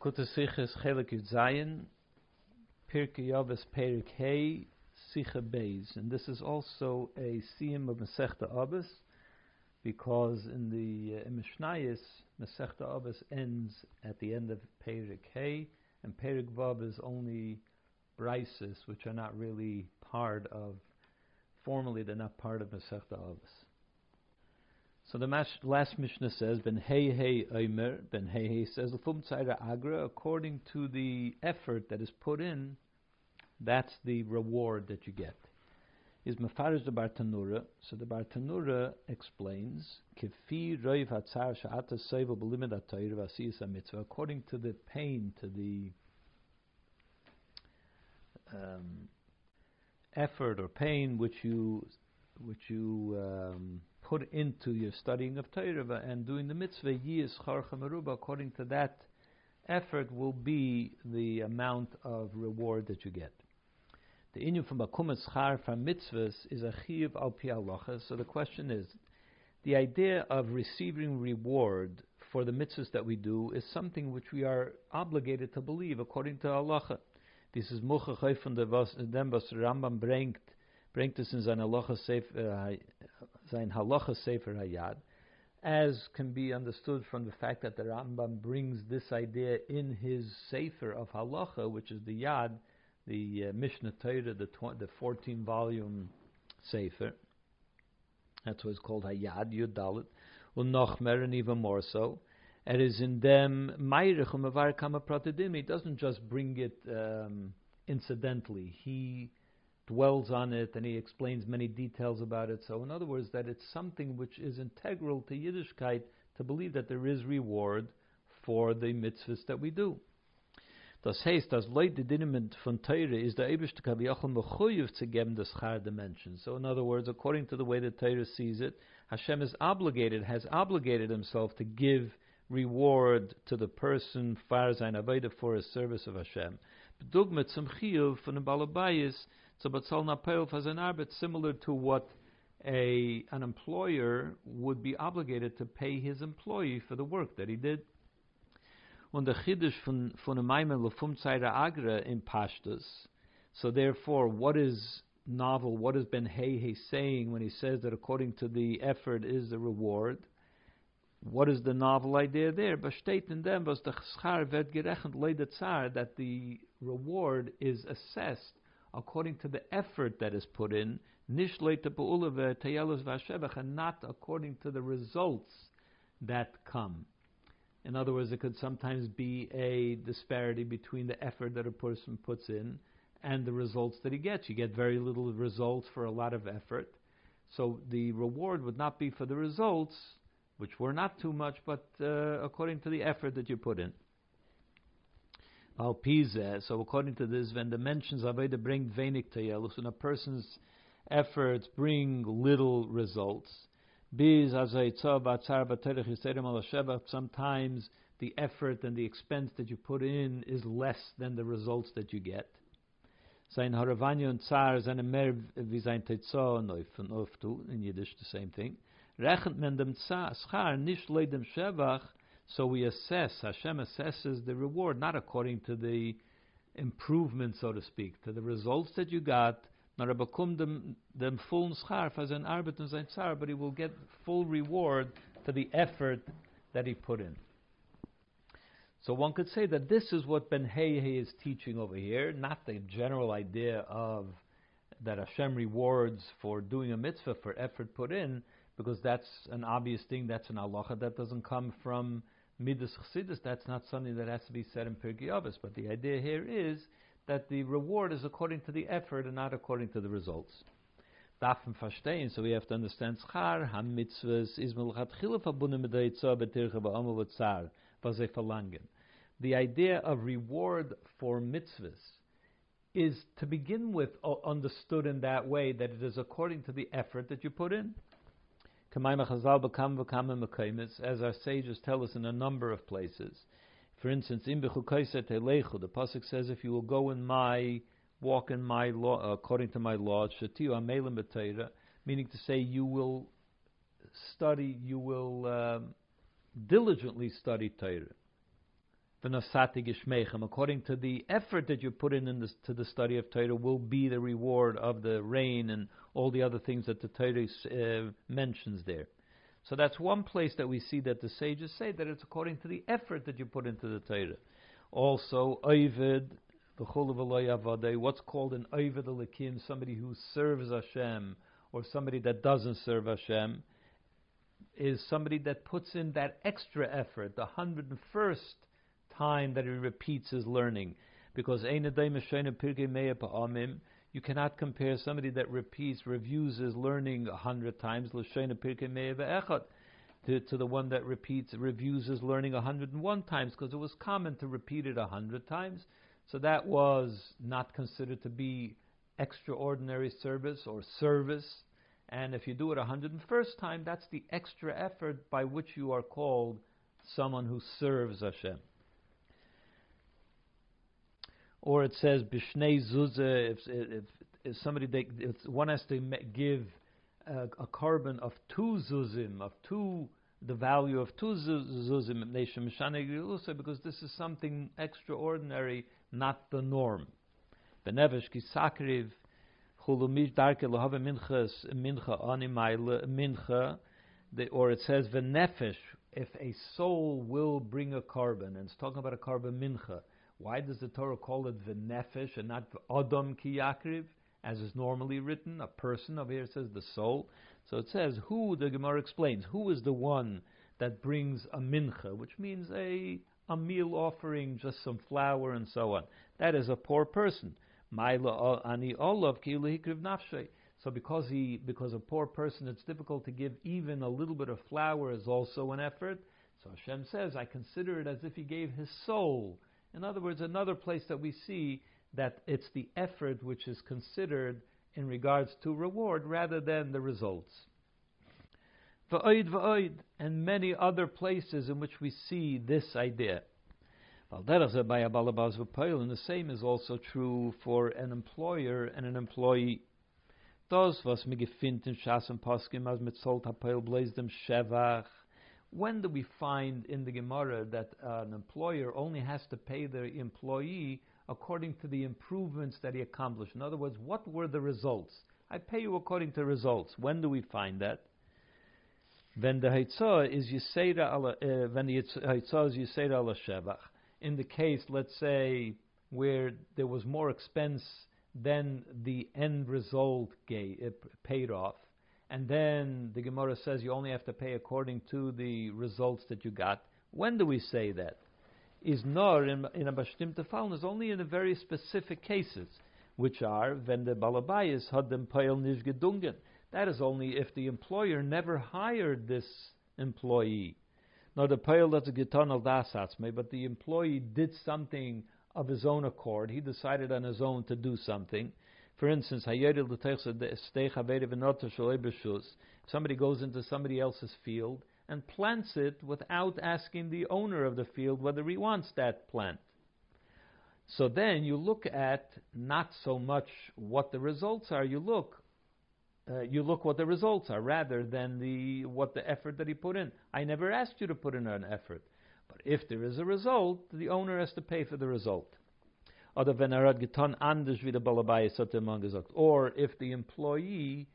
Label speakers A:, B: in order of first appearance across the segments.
A: Likutei Sichos Chelek Yud Zayin, Pirkei Avos Perek Hey, Sicha Beis, and this is also a siyum of Masechta Avos, because in the uh, in Mishnayos, Masechta Avos ends at the end of Perek Hey, and Perek Vav is only braisos, which are not really part of, formally they're not part of Masechta Avos. So the mas- last Mishnah says, Ben Hey Hey Omer, Ben Hey Hey says, L'fum Agra, according to the effort that is put in, that's the reward that you get. Is Mefarish the Bartanura, so the Bartanura explains, Kifi Roiv Hatzar Sha'ata Seiva B'limid HaTayr V'asiyas mitzvah according to the pain, to the um, effort or pain which you which you um, put into your studying of Torah and doing the mitzvah, meruba, according to that effort will be the amount of reward that you get. The inyan from Bakumas Char from mitzvahs is a chiv al pi So the question is, the idea of receiving reward for the mitzvahs that we do is something which we are obligated to believe according to halacha. This is muchachay from the was Rambam bringt bringt es in seine Halacha Sefer, sein Halacha Sefer Hayad, as can be understood from the fact that the Rambam brings this idea in his Sefer of Halacha, which is the Yad, the uh, Mishnah Torah, the, tw- the 14 volume Sefer. That's why it's called Hayad, Yud Dalit, and Nochmer, and even more so. It is in them Meirich Umavar Kama Pratadim. He doesn't just bring it um, incidentally. He dwells on it and he explains many details about it. So, in other words, that it's something which is integral to Yiddishkeit to believe that there is reward for the mitzvahs that we do. Das heißt, das Leute Dinement von Teire is der Eberste Kaviyachon mechuyev zu geben das Char dimension. So, in other words, according to the way that Teire sees it, Hashem is obligated, has obligated himself to give reward to the person far sein Aveda for his service of Hashem. Bedugmet zum Chiyuv von dem Balabayis so Batzal Napel has an arbit similar to what a an employer would be obligated to pay his employee for the work that he did. Und der Chiddush von, von dem Maimon Lefum Agra in Pashtus. So therefore, what is novel, what has Ben Hey saying when he says that according to the effort is the reward? What is the novel idea there? But in them was the schar wird gerechnet that the reward is assessed according to the effort that is put in, and not according to the results that come. In other words, it could sometimes be a disparity between the effort that a person puts in and the results that he gets. You get very little results for a lot of effort. So the reward would not be for the results, which were not too much, but uh, according to the effort that you put in. Al. So according to this, when the mentions Aveda bring venik tayelus, when a person's efforts bring little results, biz sometimes the effort and the expense that you put in is less than the results that you get. Sein Haravanya und Zar seine mehr wie sein in Yiddish the same thing. Rechnet men dem Schar leidem Shevach, so we assess, Hashem assesses the reward not according to the improvement, so to speak, to the results that you got, but he will get full reward to the effort that he put in. So one could say that this is what Ben Hehe is teaching over here, not the general idea of that Hashem rewards for doing a mitzvah for effort put in, because that's an obvious thing, that's an halacha that doesn't come from Midas Chassidus, that's not something that has to be said in Pirkei Avos. But the idea here is that the reward is according to the effort and not according to the results. Dafen verstehen, so we have to understand schar, ham mitzvahs, is melchatchila verbunden mit der Yitzah betirche ba'amu v'tzar, was verlangen. The idea of reward for mitzvahs is to begin with uh, understood in that way that it is according to the effort that you put in. As our sages tell us in a number of places. For instance, in the pasuk says, "If you will go in my walk in my law according to my law, meaning to say you will study, you will um, diligently study Torah. According to the effort that you put in, in this, to the study of Torah, will be the reward of the rain and all the other things that the Torah uh, mentions there. So that's one place that we see that the sages say that it's according to the effort that you put into the Torah. Also, Ovid, what's called an Ovid Alakim, somebody who serves Hashem, or somebody that doesn't serve Hashem, is somebody that puts in that extra effort, the 101st time that he repeats his learning. Because you cannot compare somebody that repeats, reviews his learning a hundred times, to, to the one that repeats, reviews his learning a hundred and one times, because it was common to repeat it a hundred times. So that was not considered to be extraordinary service or service. And if you do it a hundred and first time, that's the extra effort by which you are called someone who serves Hashem or it says bishnei zuzah. If, if, if somebody they, if one has to give a, a korban of two zuzim of two the value of two zuzim because this is something extraordinary, not the norm. Kisakriv chulumish darke lohave minchas mincha mincha. Or it says v'nefesh if a soul will bring a korban, and it's talking about a korban mincha. Why does the Torah call it v'nefesh and not the adam ki yakriv, as is normally written? A person over here says the soul. So it says who the Gemara explains who is the one that brings a mincha, which means a a meal offering, just some flour and so on. That is a poor person. Uh, olav So because he because a poor person, it's difficult to give even a little bit of flour is also an effort. So Hashem says, I consider it as if he gave his soul in other words, another place that we see that it's the effort which is considered in regards to reward rather than the results. Va'oid va'oid, and many other places in which we see this idea. And the same is also true for an employer and an employee. Das, was mir in Shas und Poskim, als HaPoil dem Shevach, when do we find in the Gemara that an employer only has to pay the employee according to the improvements that he accomplished? In other words, what were the results? I pay you according to results. When do we find that? When the Haitzah is Yisera uh, when the Haitzah is Yisera ala Shevach. In the case, let's say, where there was more expense than the end result gave, uh, paid off, and then the Gemara says you only have to pay according to the results that you got. When do we say that? Is nor in, in a bashtim tefalin is only in a very specific cases, which are when the balabayis had them peil nishgedungen. That is only if the employer never hired this employee. Now the peil that's a giton al dasatzme, but the employee did something of his own accord. He decided on his own to do something. For instance, somebody goes into somebody else's field and plants it without asking the owner of the field whether he wants that plant. So then you look at not so much what the results are, you look uh, you look what the results are rather than the what the effort that he put in. I never asked you to put in an effort. But if there is a result, the owner has to pay for the result. Oder wenn er hat getan anders wie der hat der Mann gesagt. Or if the employee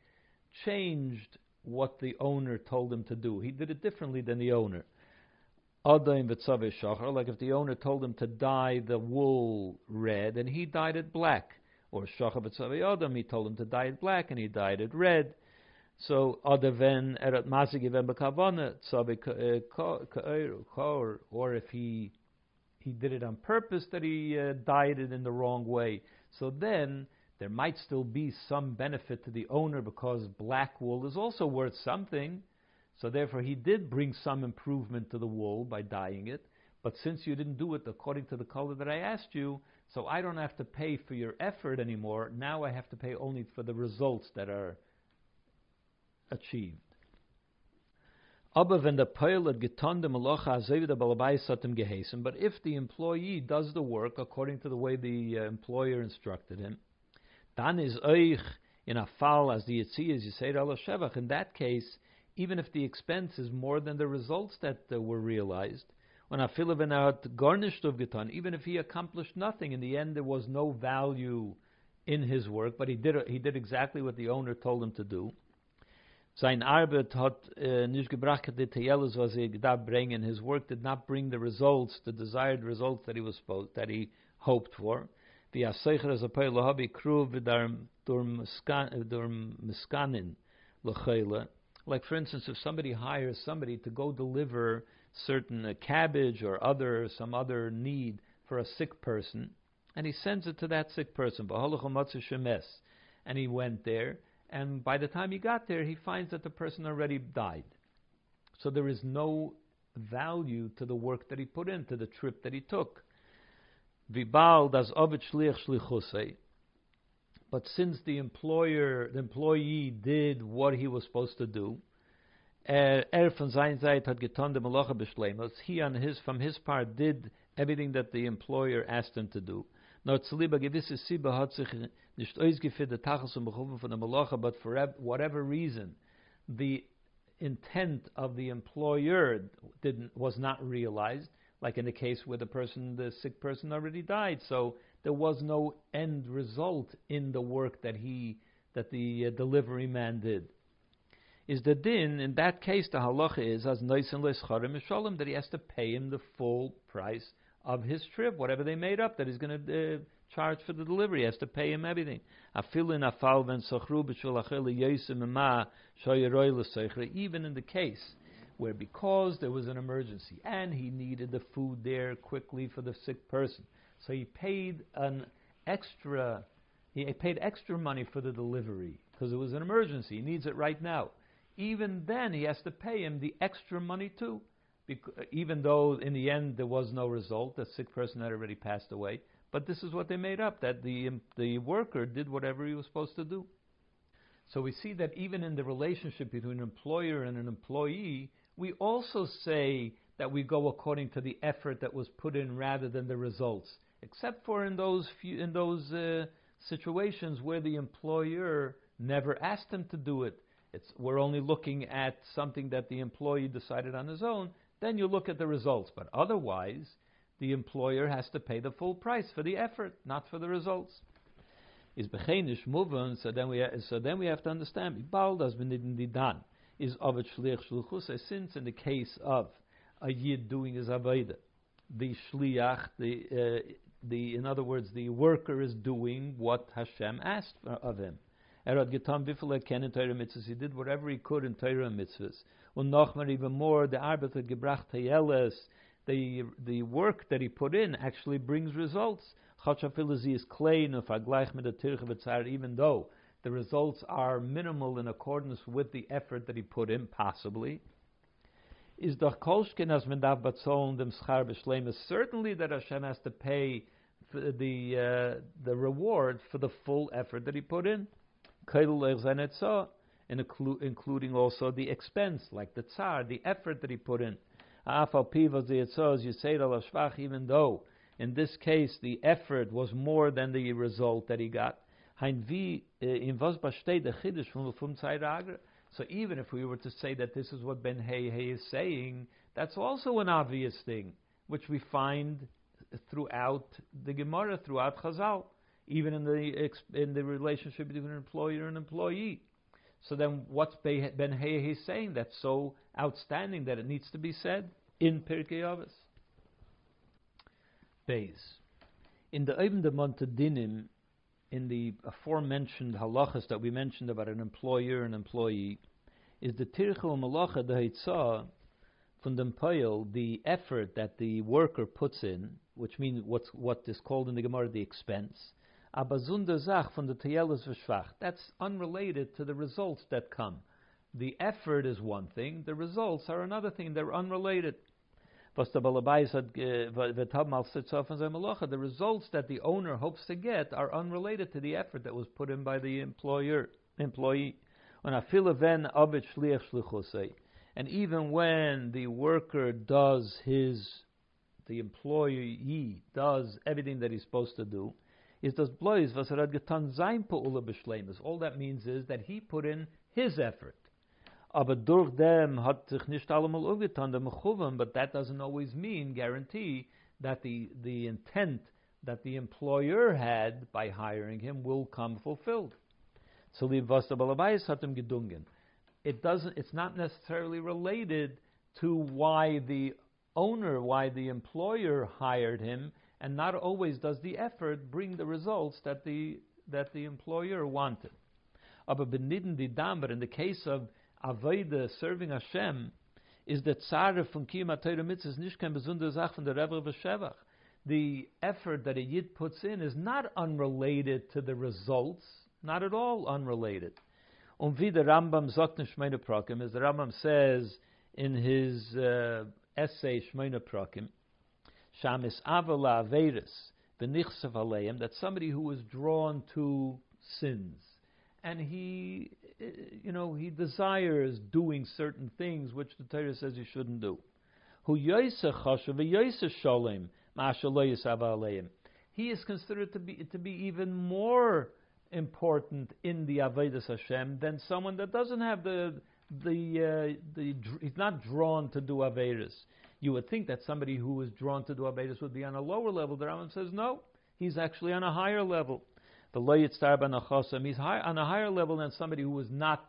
A: changed what the owner told him to do. He did it differently than the owner. Adaim v'tzaveh shachar, like if the owner told him to dye the wool red and he dyed it black. Or shachar v'tzaveh adam, he told him to dye it black and he dyed it red. So adaven erat mazigiven b'kavana tzaveh ka'or, or if he he did it on purpose that he uh, dyed it in the wrong way. So then there might still be some benefit to the owner because black wool is also worth something. So therefore he did bring some improvement to the wool by dyeing it. But since you didn't do it according to the color that I asked you, so I don't have to pay for your effort anymore. Now I have to pay only for the results that are achieved. Aber wenn der getan wie der Balabais hat ihm geheißen, but if the employee does the work according to the way the uh, employer instructed him, dann is euch in a fall as the Yitzhiyah, you say Allah Shevach, in that case, even if the expense is more than the results that uh, were realized, When Afilavenat garnished of Gitan, even if he accomplished nothing, in the end there was no value in his work, but he did he did exactly what the owner told him to do. Sein Arbeit hat äh, nicht gebracht die was er gedacht bringen. His work did not bring the results, the desired results that he was supposed, that he hoped for. Kruv Durm Lechele. Like for instance, if somebody hires somebody to go deliver certain uh, cabbage or other some other need for a sick person, and he sends it to that sick person, and he went there, and by the time he got there, he finds that the person already died. So there is no value to the work that he put in, to the trip that he took. But since the employer, the employee did what he was supposed to do, er, er. He on his, from his part did everything that the employer asked him to do. Zu lieber gewisse Sibbe hat sich nicht ausgeführt der Tachas und Bechufen von der Malacha, but for whatever reason, the intent of the employer didn't was not realized, like in the case where the person, the sick person already died. So there was no end result in the work that he, that the uh, delivery man did is the din, in that case, the halacha is as noisin lescharim shalom that he has to pay him the full price of his trip, whatever they made up that he's going to uh, charge for the delivery. He has to pay him everything. Even in the case where because there was an emergency and he needed the food there quickly for the sick person, so he paid an extra, he paid extra money for the delivery because it was an emergency. He needs it right now even then he has to pay him the extra money too. Even though in the end there was no result, the sick person had already passed away. But this is what they made up that the, the worker did whatever he was supposed to do. So we see that even in the relationship between an employer and an employee, we also say that we go according to the effort that was put in rather than the results, except for in those few, in those uh, situations where the employer never asked him to do it it's, we're only looking at something that the employee decided on his own, then you look at the results. But otherwise, the employer has to pay the full price for the effort, not for the results. Is bechenish moving, so then we so then we have to understand. Has been done is of a shliach shluchus. Since in the case of a yid doing his avodah, the shliach, the uh, the in other words, the worker is doing what Hashem asked of him. Er hat getan, wie viel er kennen Mitzvahs. He did whatever he could in Teure Mitzvahs. Und noch mal even more, the Arbeit hat gebracht Teyeles. The, the work that he put in actually brings results. Chatshafil is klein of der Tirche even though the results are minimal in accordance with the effort that he put in, possibly. Is doch kolshkin as men dav batzon dem schar b'shleim certainly that Hashem has to pay the uh, the reward for the full effort that he put in including also the expense, like the tsar, the effort that he put in. Even though in this case the effort was more than the result that he got. Eh, so even if we were to say that this is what Ben Hey is saying, that's also an obvious thing, which we find throughout the Gemara, throughout Chazal even in the in the relationship between an employer and employee. So then, what's Ben Hey saying that's so outstanding that it needs to be said in Pirkei Avos? Beis. In the Ibn de Montedinim, in the aforementioned halachas that we mentioned about an employer and employee, is the tirchel malacha the hitzah from the the effort that the worker puts in, which means what's what is called in the Gemara the expense, Abazunda Zach from the Teyeles V'Shvach. That's unrelated to the results that come. The effort is one thing, the results are another thing, they're unrelated. The results that the owner hopes to get are unrelated to the effort that was put in by the employer employee. And even when the worker does his, the employee does everything that he's supposed to do, is das blois was er hat getan sein peule beschleimes. All that means is that he put in his effort. Aber durch dem hat sich nicht allemal aufgetan, der Mechuvam, but that doesn't always mean, guarantee, that the, the intent that the employer had by hiring him will come fulfilled. So the Vastabalabais hat him gedungen. It doesn't, it's not necessarily related to why the owner, why the employer hired him, and not always does the effort bring the results that the, that the employer wanted. But in the case of Avoida, serving Hashem, is that Tzare von HaTorah Mitzvah is nicht kein besondere Sache von der Rebbe V'Shevach. The effort that a Yid puts in is not unrelated to the results, not at all unrelated. Und wie der Rambam Prakim, as the Rambam says in his uh, essay Shmeine Prakim, Shamis Avala Averis, Benichsav Aleim, that somebody who is drawn to sins, and he, you know, he desires doing certain things which the Torah says he shouldn't do. Hu sholem He is considered to be to be even more important in the avodas Hashem than someone that doesn't have the the uh, the he's not drawn to do avodas. You would think that somebody who is drawn to do avodas would be on a lower level. The Rambam says no, he's actually on a higher level. The lo yitztar ben he's high, on a higher level than somebody who is not,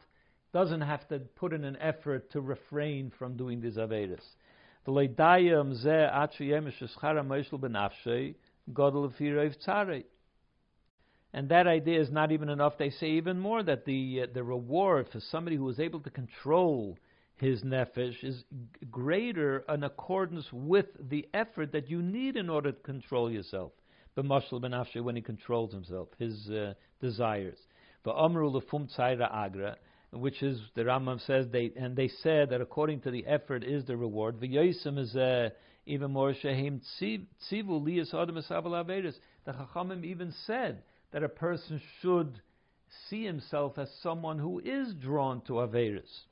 A: doesn't have to put in an effort to refrain from doing these avedas. The leidayim ze atshiyem sheschara meishel benafshei godel tzarei. And that idea is not even enough. They say even more that the uh, the reward for somebody who is able to control his nefesh is greater in accordance with the effort that you need in order to control yourself b'mashal benafshe when he controls himself, his uh, desires. V'amru lefum tzayra agra, which is the Rambam says they and they said that according to the effort is the reward. V'yosim is uh, even more shehim tzivu liyas adam The Chachamim even said that a person should see himself as someone who is drawn to averis.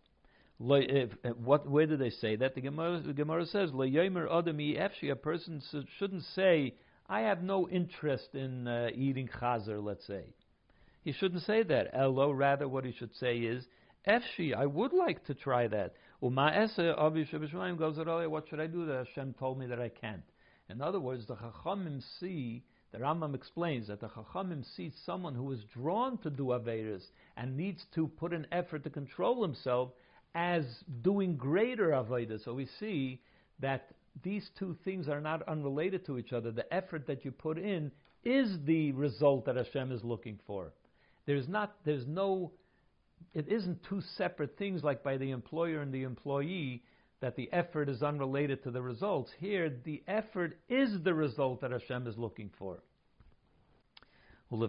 A: What? Where do they say that? The Gemara, the Gemara says, "Lo yomer adam A person shouldn't say, I have no interest in uh, eating chazer, let's say. He shouldn't say that. Elo, rather, what he should say is, Efshi, I would like to try that. Goes, what should I do that Hashem told me that I can't? In other words, the Chachamim see, the Rambam explains that the Chachamim see someone who is drawn to do Averis and needs to put an effort to control himself as doing greater avodah. So we see that these two things are not unrelated to each other. The effort that you put in is the result that Hashem is looking for. There's not, there's no, it isn't two separate things like by the employer and the employee that the effort is unrelated to the results. Here, the effort is the result that Hashem is looking for. So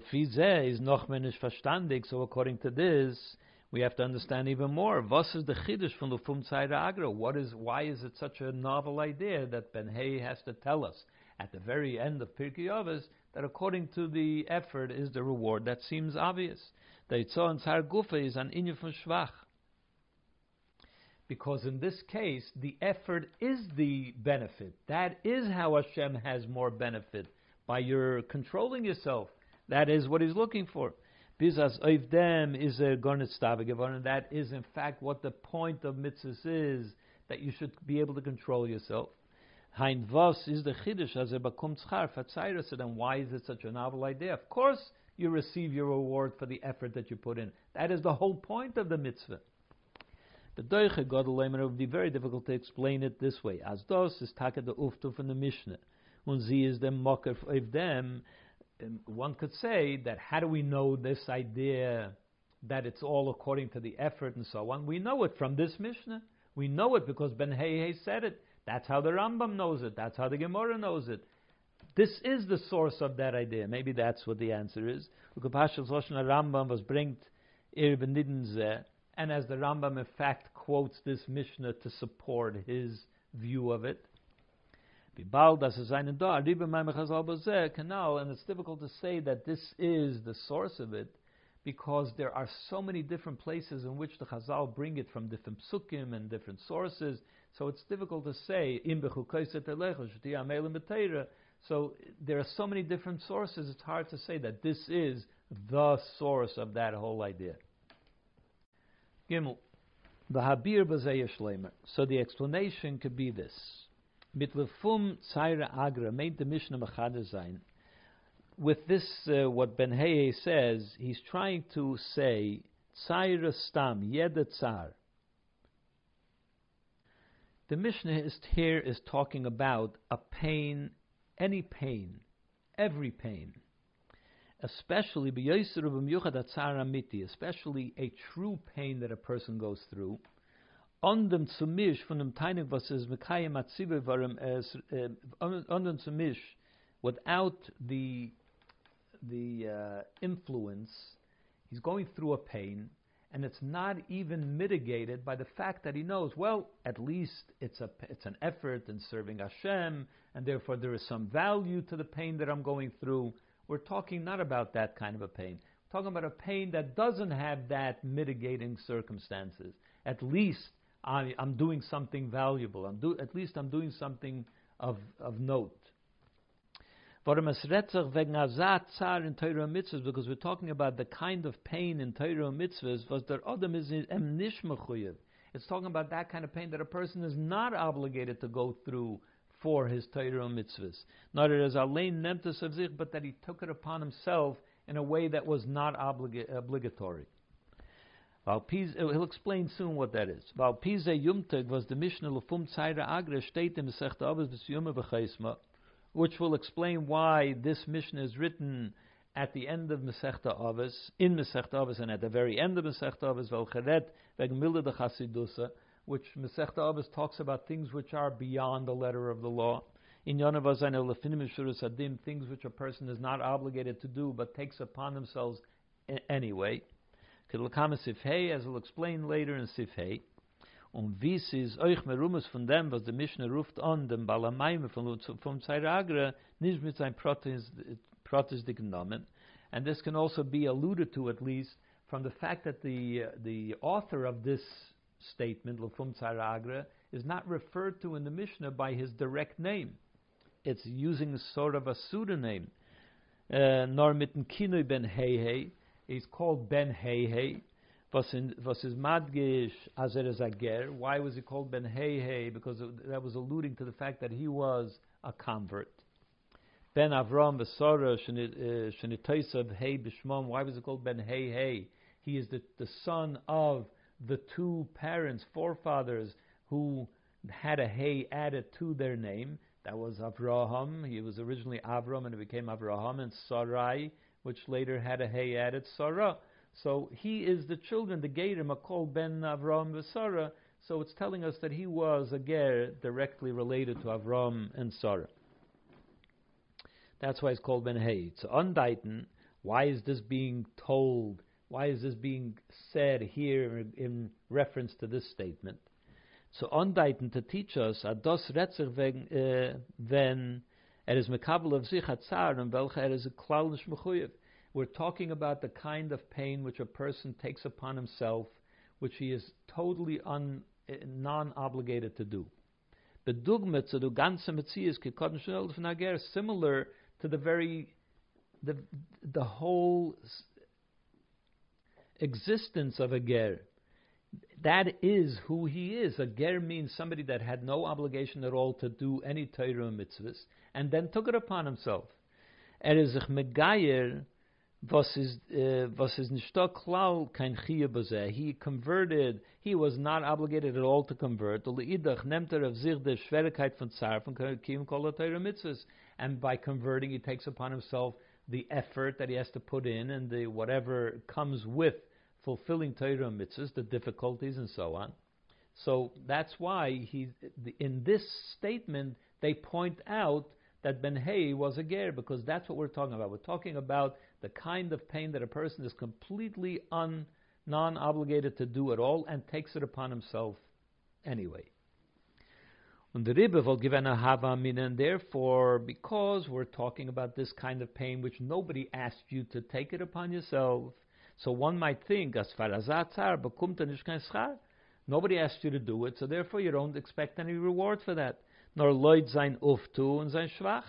A: according to this, we have to understand even more. Was is the chiddush from the Fum Agra? What is, why is it such a novel idea that Ben Hay has to tell us at the very end of Pirkei Avos that according to the effort is the reward? That seems obvious. The Yitzhak and Tzar Gufa is an inyan from Shvach. Because in this case, the effort is the benefit. That is how Hashem has more benefit. By your controlling yourself. That is what he's looking for. Bizas of them is a garnet and that is in fact what the point of mitzvahs is, that you should be able to control yourself. Hein was is the chiddush as a bakum tzchar fatzayra, then why is it such a novel idea? Of course you receive your reward for the effort that you put in. That is the whole point of the mitzvah. The Deuche Godelemer would be very difficult to explain it this way. As dos is taka the uftu from the Mishnah. Und sie is the mocker of them one could say that how do we know this idea that it's all according to the effort and so on? We know it from this Mishnah. We know it because Ben Hey said it. That's how the Rambam knows it. That's how the Gemara knows it. This is the source of that idea. Maybe that's what the answer is. Rambam was bringt and as the Rambam in fact quotes this Mishnah to support his view of it, canal, and it's difficult to say that this is the source of it, because there are so many different places in which the Chazal bring it from different psukim and different sources. So it's difficult to say. So there are so many different sources. It's hard to say that this is the source of that whole idea. Gimel. So the explanation could be this. Mit lefum tzaira agra made the Mishnah machada sein. With this, uh, what Ben Heye says, he's trying to say tzaira stam yeda tsar. The Mishnah is, here is talking about a pain, any pain, every pain, especially especially a true pain that a person goes through on dem zumisch von dem Teinig, was es Atzive warum es, on dem zumisch, without the, the uh, influence, he's going through a pain, and it's not even mitigated by the fact that he knows, well, at least it's, a, it's an effort in serving Hashem, and therefore there is some value to the pain that I'm going through. We're talking not about that kind of a pain. We're talking about a pain that doesn't have that mitigating circumstances. At least I, am doing something valuable. I'm do, at least I'm doing something of, of note. Because we're talking about the kind of pain in Torah mitzvahs, was der Adam is It's talking about that kind of pain that a person is not obligated to go through for his Torah mitzvahs. Not as allein nemtes of sich, but that he took it upon himself in a way that was not obliga- obligatory. Uh, he'll explain soon what that is. Valpize Yumtag was the Mishnah Lefum Tzaira Agra state in Masechta Avos B'Siyuma V'Chaisma, which will explain why this Mishnah is written at the end of Masechta Avos, in Masechta Avos, and at the very end of Masechta Avos, Velcheret Vegmilda de Chasidusa, which Masechta Avos talks about things which are beyond the letter of the law. In Yonavazan Lefinim Adim, things which a person is not obligated to do but takes upon themselves anyway. Kedlakama Sifhei, as we'll explain later in Sifhei. Und wie is euch merumes von dem, was der Mishnah ruft an, dem Balamaime von, vom Zairagre, nicht mit sein Protestik Namen. And this can also be alluded to, at least, from the fact that the, uh, the author of this statement, Lufum Zairagre, is not referred to in the Mishnah by his direct name. It's using sort of a pseudonym. Uh, nor mitten kinoi ben hei hei, He's called Ben Hehe. Was is Madgish as er is Ager? Why was he called Ben Hehe? Because that was alluding to the fact that he was a convert. Ben Avram Vesora Shenitaisav Hey Bishmom. Why was he called Ben Hehe? He is the, the son of the two parents, forefathers, who had a Hey added to their name. That was Avraham. He was originally Avram and it became Avraham and Sarai which later had a hay added, Sarah. So he is the children, the are called Ben Avram Sarah. So it's telling us that he was a Ger directly related to Avram and Sarah. That's why it's called Ben Hay. So undaiten, why is this being told? Why is this being said here in reference to this statement? So undaiten to teach us, ados retzer when eh, Er is mekabel of sich hatzar and welche er a klaulish mechuyev. We're talking about the kind of pain which a person takes upon himself, which he is totally un, non-obligated to do. Similar to the very, the, the whole existence of a ger that is who he is. A ger means somebody that had no obligation at all to do any Torah mitzvahs, and then took it upon himself. Er is sich megayer, was is uh, was is nicht klau kein chiyah He converted. He was not obligated at all to convert. Leidach nimmt er auf sich der Schwierigkeit von Zar von Kim Kol Torah mitzvahs, and by converting, he takes upon himself the effort that he has to put in and the whatever comes with fulfilling Torah mitzvahs, the difficulties and so on. So that's why he, in this statement, they point out that Ben Hay was a ger, because that's what we're talking about. We're talking about the kind of pain that a person is completely un, non-obligated to do at all and takes it upon himself anyway. Und the give an and therefore, because we're talking about this kind of pain which nobody asked you to take it upon yourself, so one might think, as far as atzar, kein schar. Nobody asked you to do it, so therefore you don't expect any reward for that. Nor loid sein uftu and sein schwach.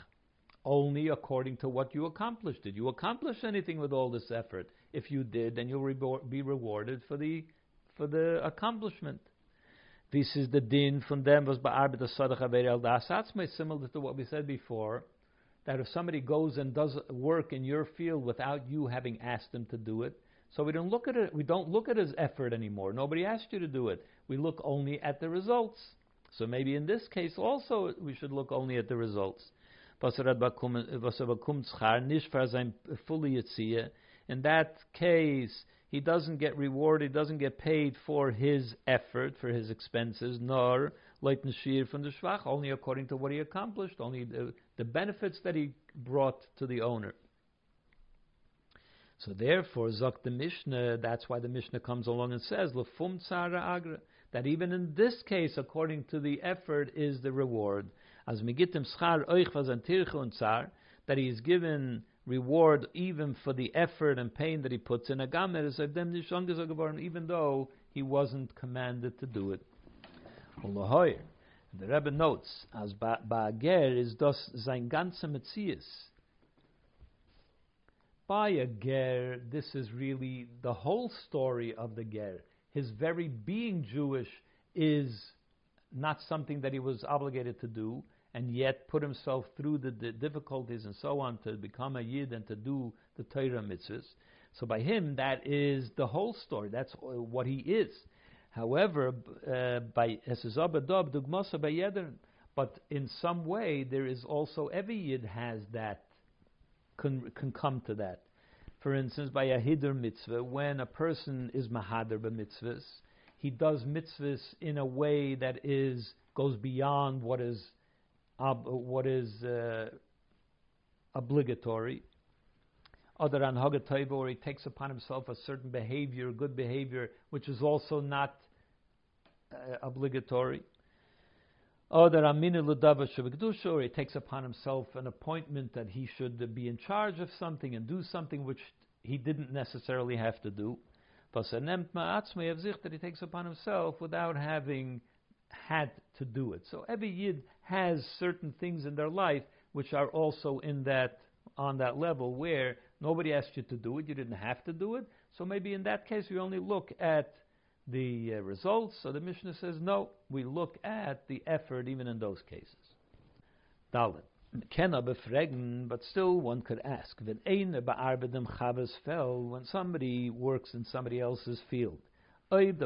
A: Only according to what you accomplished. Did you accomplish anything with all this effort? If you did, then you'll be rewarded for the for the accomplishment. This is the din from them was be'arbet sadaqa ve'el dasatzme, similar to what we said before, that if somebody goes and does work in your field without you having asked them to do it, so we don't look at it. We don't look at his effort anymore. Nobody asked you to do it. We look only at the results. So maybe in this case also we should look only at the results. In that case, he doesn't get rewarded, he doesn't get paid for his effort, for his expenses, nor leit nashir from the shvach, only according to what he accomplished, only the, the benefits that he brought to the owner. So therefore, Zok the Mishnah, that's why the Mishnah comes along and says, Lefum tzara agra, that even in this case, according to the effort, is the reward. As migitim schar oich and tzar, that he is given reward even for the effort and pain that he puts in a gamer is even though he wasn't commanded to do it. The Rebbe notes, as ba'ager is das sein ganze Metzies. By a ger, this is really the whole story of the ger. His very being Jewish is not something that he was obligated to do and yet put himself through the, the, difficulties and so on to become a yid and to do the Torah mitzvahs. So by him, that is the whole story. That's what he is. However, uh, by but in some way there is also every yid has that can, can come to that. For instance, by a hidur mitzvah, when a person is mahader mitzvahs, he does mitzvahs in a way that is goes beyond what is ob, what is uh, obligatory. Other than Hagataiva, where he takes upon himself a certain behavior, good behavior, which is also not uh, obligatory. Or he takes upon himself an appointment that he should be in charge of something and do something which he didn't necessarily have to do. That he takes upon himself without having had to do it. So every yid has certain things in their life which are also in that on that level where nobody asked you to do it, you didn't have to do it. So maybe in that case we only look at the uh, results. So the Mishnah says no, we look at the effort even in those cases. Dalit. Kenna befregen, but still one could ask, when when somebody works in somebody else's field, if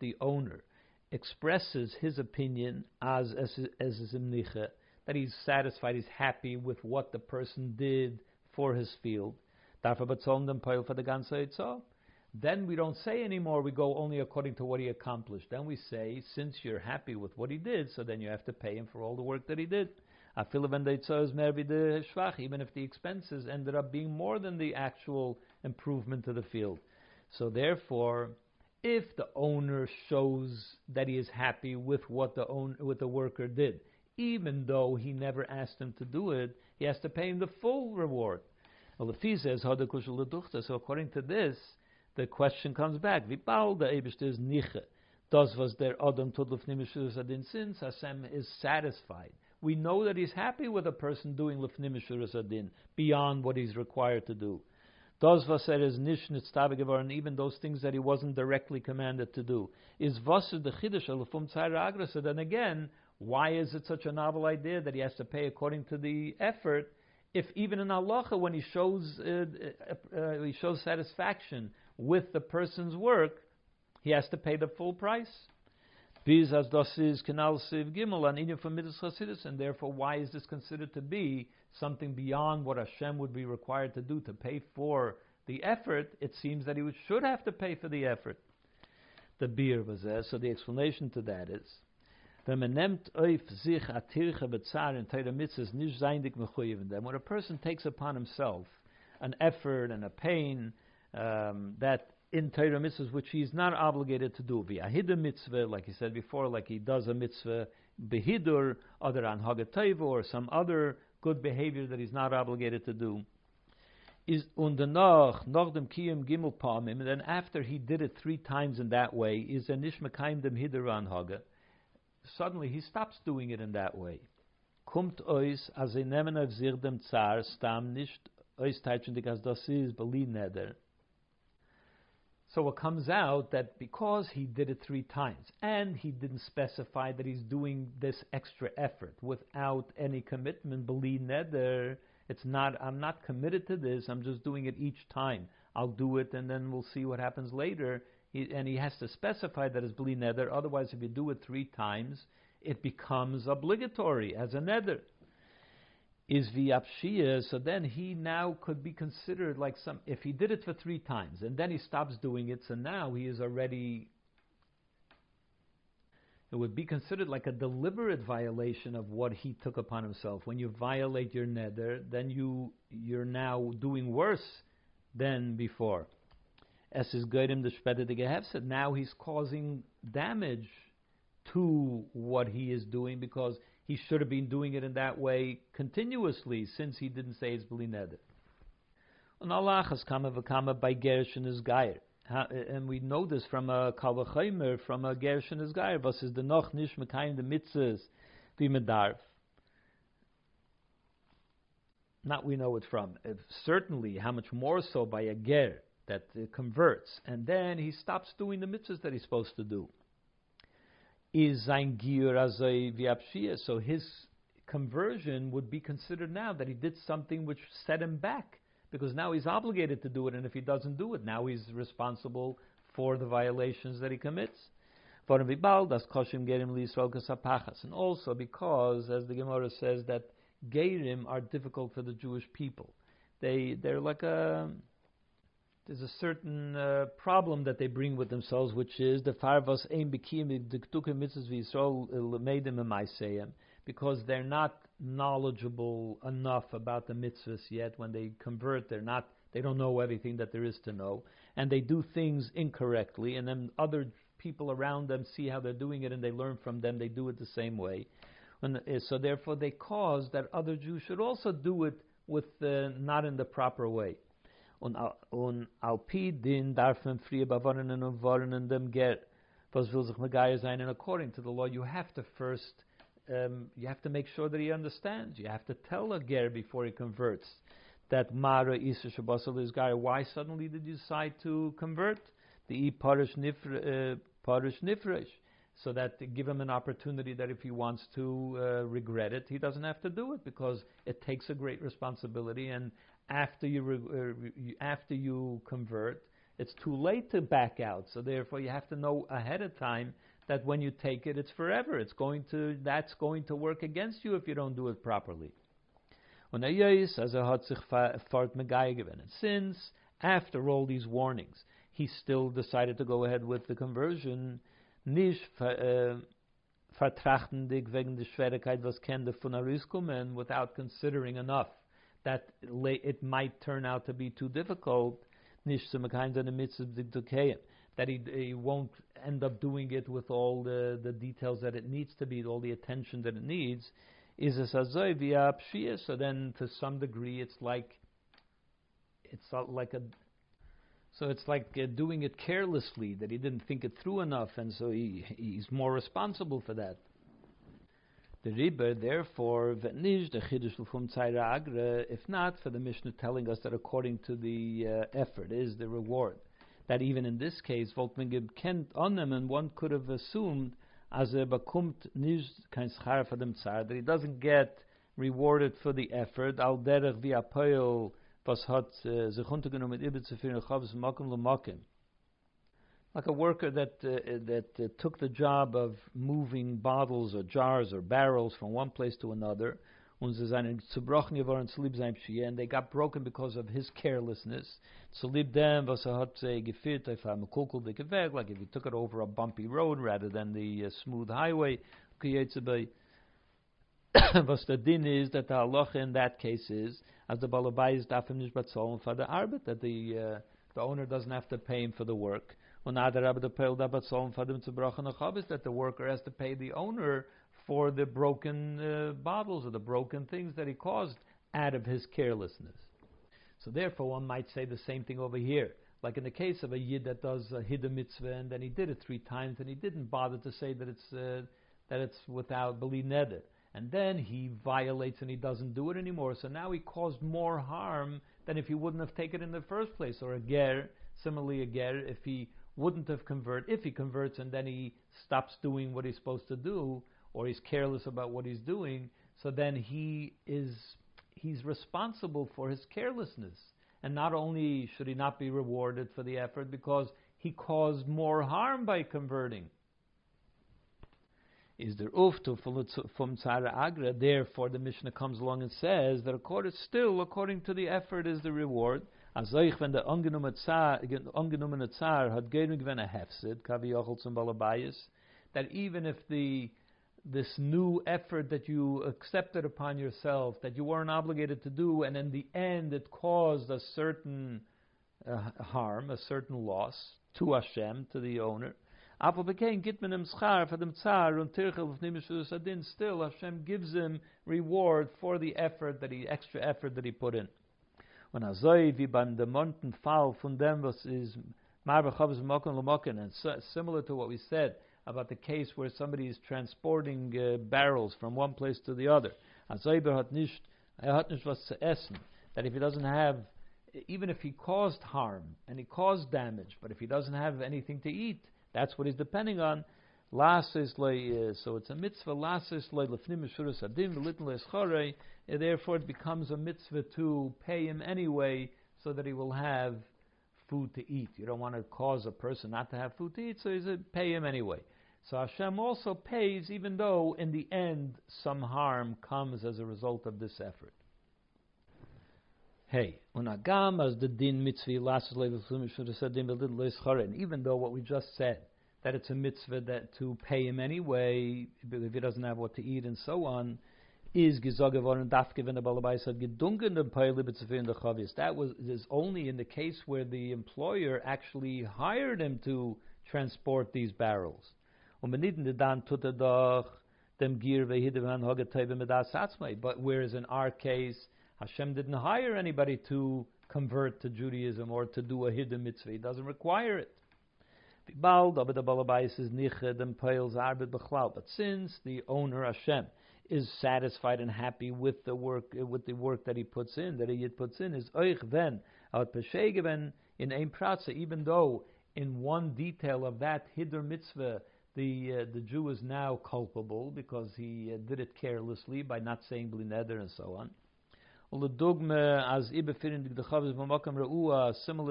A: the owner expresses his opinion as as as that he's satisfied, he's happy with what the person did for his field, then we don't say anymore, we go only according to what he accomplished. Then we say, since you're happy with what he did, so then you have to pay him for all the work that he did. Even if the expenses ended up being more than the actual improvement to the field. So therefore, if the owner shows that he is happy with what the own, what the worker did, even though he never asked him to do it, he has to pay him the full reward. Well, the fee says so according to this, the question comes back: Vipal the Eibishter is niche. Does was there Adam adin since Hashem is satisfied? We know that he's happy with a person doing lefnim adin beyond what he's required to do. Does vaser is nish even those things that he wasn't directly commanded to do. Is vaser the chiddush alufum? So then again, why is it such a novel idea that he has to pay according to the effort? If even in halacha, when he shows uh, uh, uh, he shows satisfaction with the person's work, he has to pay the full price. As gimel from chasidus, and therefore why is this considered to be something beyond what Hashem would be required to do to pay for the effort? It seems that he should have to pay for the effort. The beer was there, so the explanation to that is. When a person takes upon himself an effort and a pain um, that in Torah mitzvahs which he is not obligated to do. V'ahida mitzvah, like he said before, like he does a mitzvah behidur, other on hagatayva, or some other good behavior that he's not obligated to do. Is undanach noch dem kiyum gimel pamim, and then after he did it three times in that way, is a nishmakaim dem hidur an haga. Suddenly he stops doing it in that way. Kumt ois as a nemen av zir dem tsar stam nicht ois teitschen as das is beli neder. So it comes out that because he did it three times and he didn't specify that he's doing this extra effort without any commitment, believe neder, it's not, I'm not committed to this, I'm just doing it each time. I'll do it and then we'll see what happens later. He, and he has to specify that it's beli neder, otherwise, if you do it three times, it becomes obligatory as a neder is v'apshia, so then he now could be considered like some. If he did it for three times and then he stops doing it, so now he is already. It would be considered like a deliberate violation of what he took upon himself. When you violate your neder, then you you're now doing worse than before. Es is goyim the shpete said now he's causing damage to what he is doing because he should have been doing it in that way continuously since he didn't say it's bli neder. And Allah has come v'kama by Gershon is Gair. And we know this from a Kalvachaymer, from a Gershon is Gair. Was is the noch nish mekayim the mitzvahs v'medarf. Not we know it from. If certainly, how much more so by a ger that converts, and then he stops doing the mitzvahs that he's supposed to do is sein Giur azoi So his conversion would be considered now that he did something which set him back, because now he's obligated to do it, and if he doesn't do it, now he's responsible for the violations that he commits. And also because, as the Gemara says, that Gerim are difficult for the Jewish people. They they're like a there's a certain uh, problem that they bring with themselves, which is the farvas aim mitzvahs v'yisrael them because they're not knowledgeable enough about the mitzvahs yet. When they convert, they're not they don't know everything that there is to know, and they do things incorrectly, and then other people around them see how they're doing it, and they learn from them. They do it the same way, and uh, so therefore they cause that other Jews should also do it with uh, not in the proper way und, und alpi din darf frie bewonnen und dem ger was will sich megaya sein and according to the law you have to first um, you have to make sure that he understands. You have to tell a ger before he converts that mara isa shabasal is guy. Why suddenly did you decide to convert? The e parish nifr uh, so that give him an opportunity that if he wants to uh, regret it, he doesn't have to do it because it takes a great responsibility. And after you uh, after you convert, it's too late to back out. So therefore, you have to know ahead of time that when you take it, it's forever. It's going to that's going to work against you if you don't do it properly. And since after all these warnings, he still decided to go ahead with the conversion, nicht uh, Schwierigkeit, was von without considering enough that it might turn out to be too difficult, that he, he won't end up doing it with all the, the details that it needs to be, all the attention that it needs, is a sazoy via pshia. So then, to some degree, it's like it's like a so it's like uh, doing it carelessly that he didn't think it through enough, and so he he's more responsible for that. The Rebbe, therefore, v'nish the chiddush l'fum agre, if not for the Mishnah telling us that according to the uh, effort is the reward, that even in this case, Volkmingib kent on them, and one could have assumed as a bakumt nish kein schar for dem that he doesn't get rewarded for the effort, al derech v'apoyel was hat sich untergenommen mit ibe zu führen, chavs l'makim like a worker that uh, that uh, took the job of moving bottles or jars or barrels from one place to another. And they got broken because of his carelessness. Was er äh, Weg, like if he took it over a bumpy road rather than the uh, smooth highway, was the din is that the halacha in that case is, as the balabai is dafim nishbat for the arbit, that the uh, the owner doesn't have to pay him for the work that the worker has to pay the owner for the broken uh, bottles or the broken things that he caused out of his carelessness. So therefore, one might say the same thing over here. Like in the case of a yid that does a hidden mitzvah and then he did it three times and he didn't bother to say that it's uh, that it's without beli neder. And then he violates and he doesn't do it anymore. So now he caused more harm than if he wouldn't have taken it in the first place. Or a ger Similarly, a ger, if he wouldn't have converted, if he converts and then he stops doing what he's supposed to do, or he's careless about what he's doing, so then he is he's responsible for his carelessness. And not only should he not be rewarded for the effort because he caused more harm by converting. Is there uftu from tzara agra? Therefore, the Mishnah comes along and says that according still according to the effort is the reward. Azoich wenn der angenommene Zar hat gegen wenn a hefsid kavi zum balabayis that even if the this new effort that you accepted upon yourself that you weren't obligated to do, and in the end it caused a certain uh, harm, a certain loss to Hashem, to the owner. Aber became gitmen schar for dem tsar und tirchel of adin. Still, Hashem gives him reward for the effort that he, extra effort that he put in. When azoi wie beim demonten Fall von dem was is marbe chavos moken lomoken, and similar to what we said about the case where somebody is transporting uh, barrels from one place to the other. hat nicht, er hat nicht was zu essen. That if he doesn't have, even if he caused harm and he caused damage, but if he doesn't have anything to eat, that's what he's depending on. Lasis uh, so it's a mitzvah. Lasis lefnim mishuras adim v'litin Therefore, it becomes a mitzvah to pay him anyway, so that he will have food to eat. You don't want to cause a person not to have food to eat, so you pay him anyway. So Hashem also pays, even though in the end some harm comes as a result of this effort. Hey, unagam as the din mitzvah and even though what we just said that it's a mitzvah that to pay him anyway if he doesn't have what to eat and so on, is gesagt geworden, darf wenn der Balabais hat gedunken den Peile in der Chavis. That was is only in the case where the employer actually hired him to transport these barrels. But whereas in our case, Hashem didn't hire anybody to convert to Judaism or to do a hidden mitzvah. He doesn't require it. But since the owner Hashem is satisfied and happy with the work with the work that he puts in, that he puts in, is oich then out peshegeven in ein even though in one detail of that hider mitzvah the uh, the Jew is now culpable because he uh, did it carelessly by not saying blineder and so on. Similar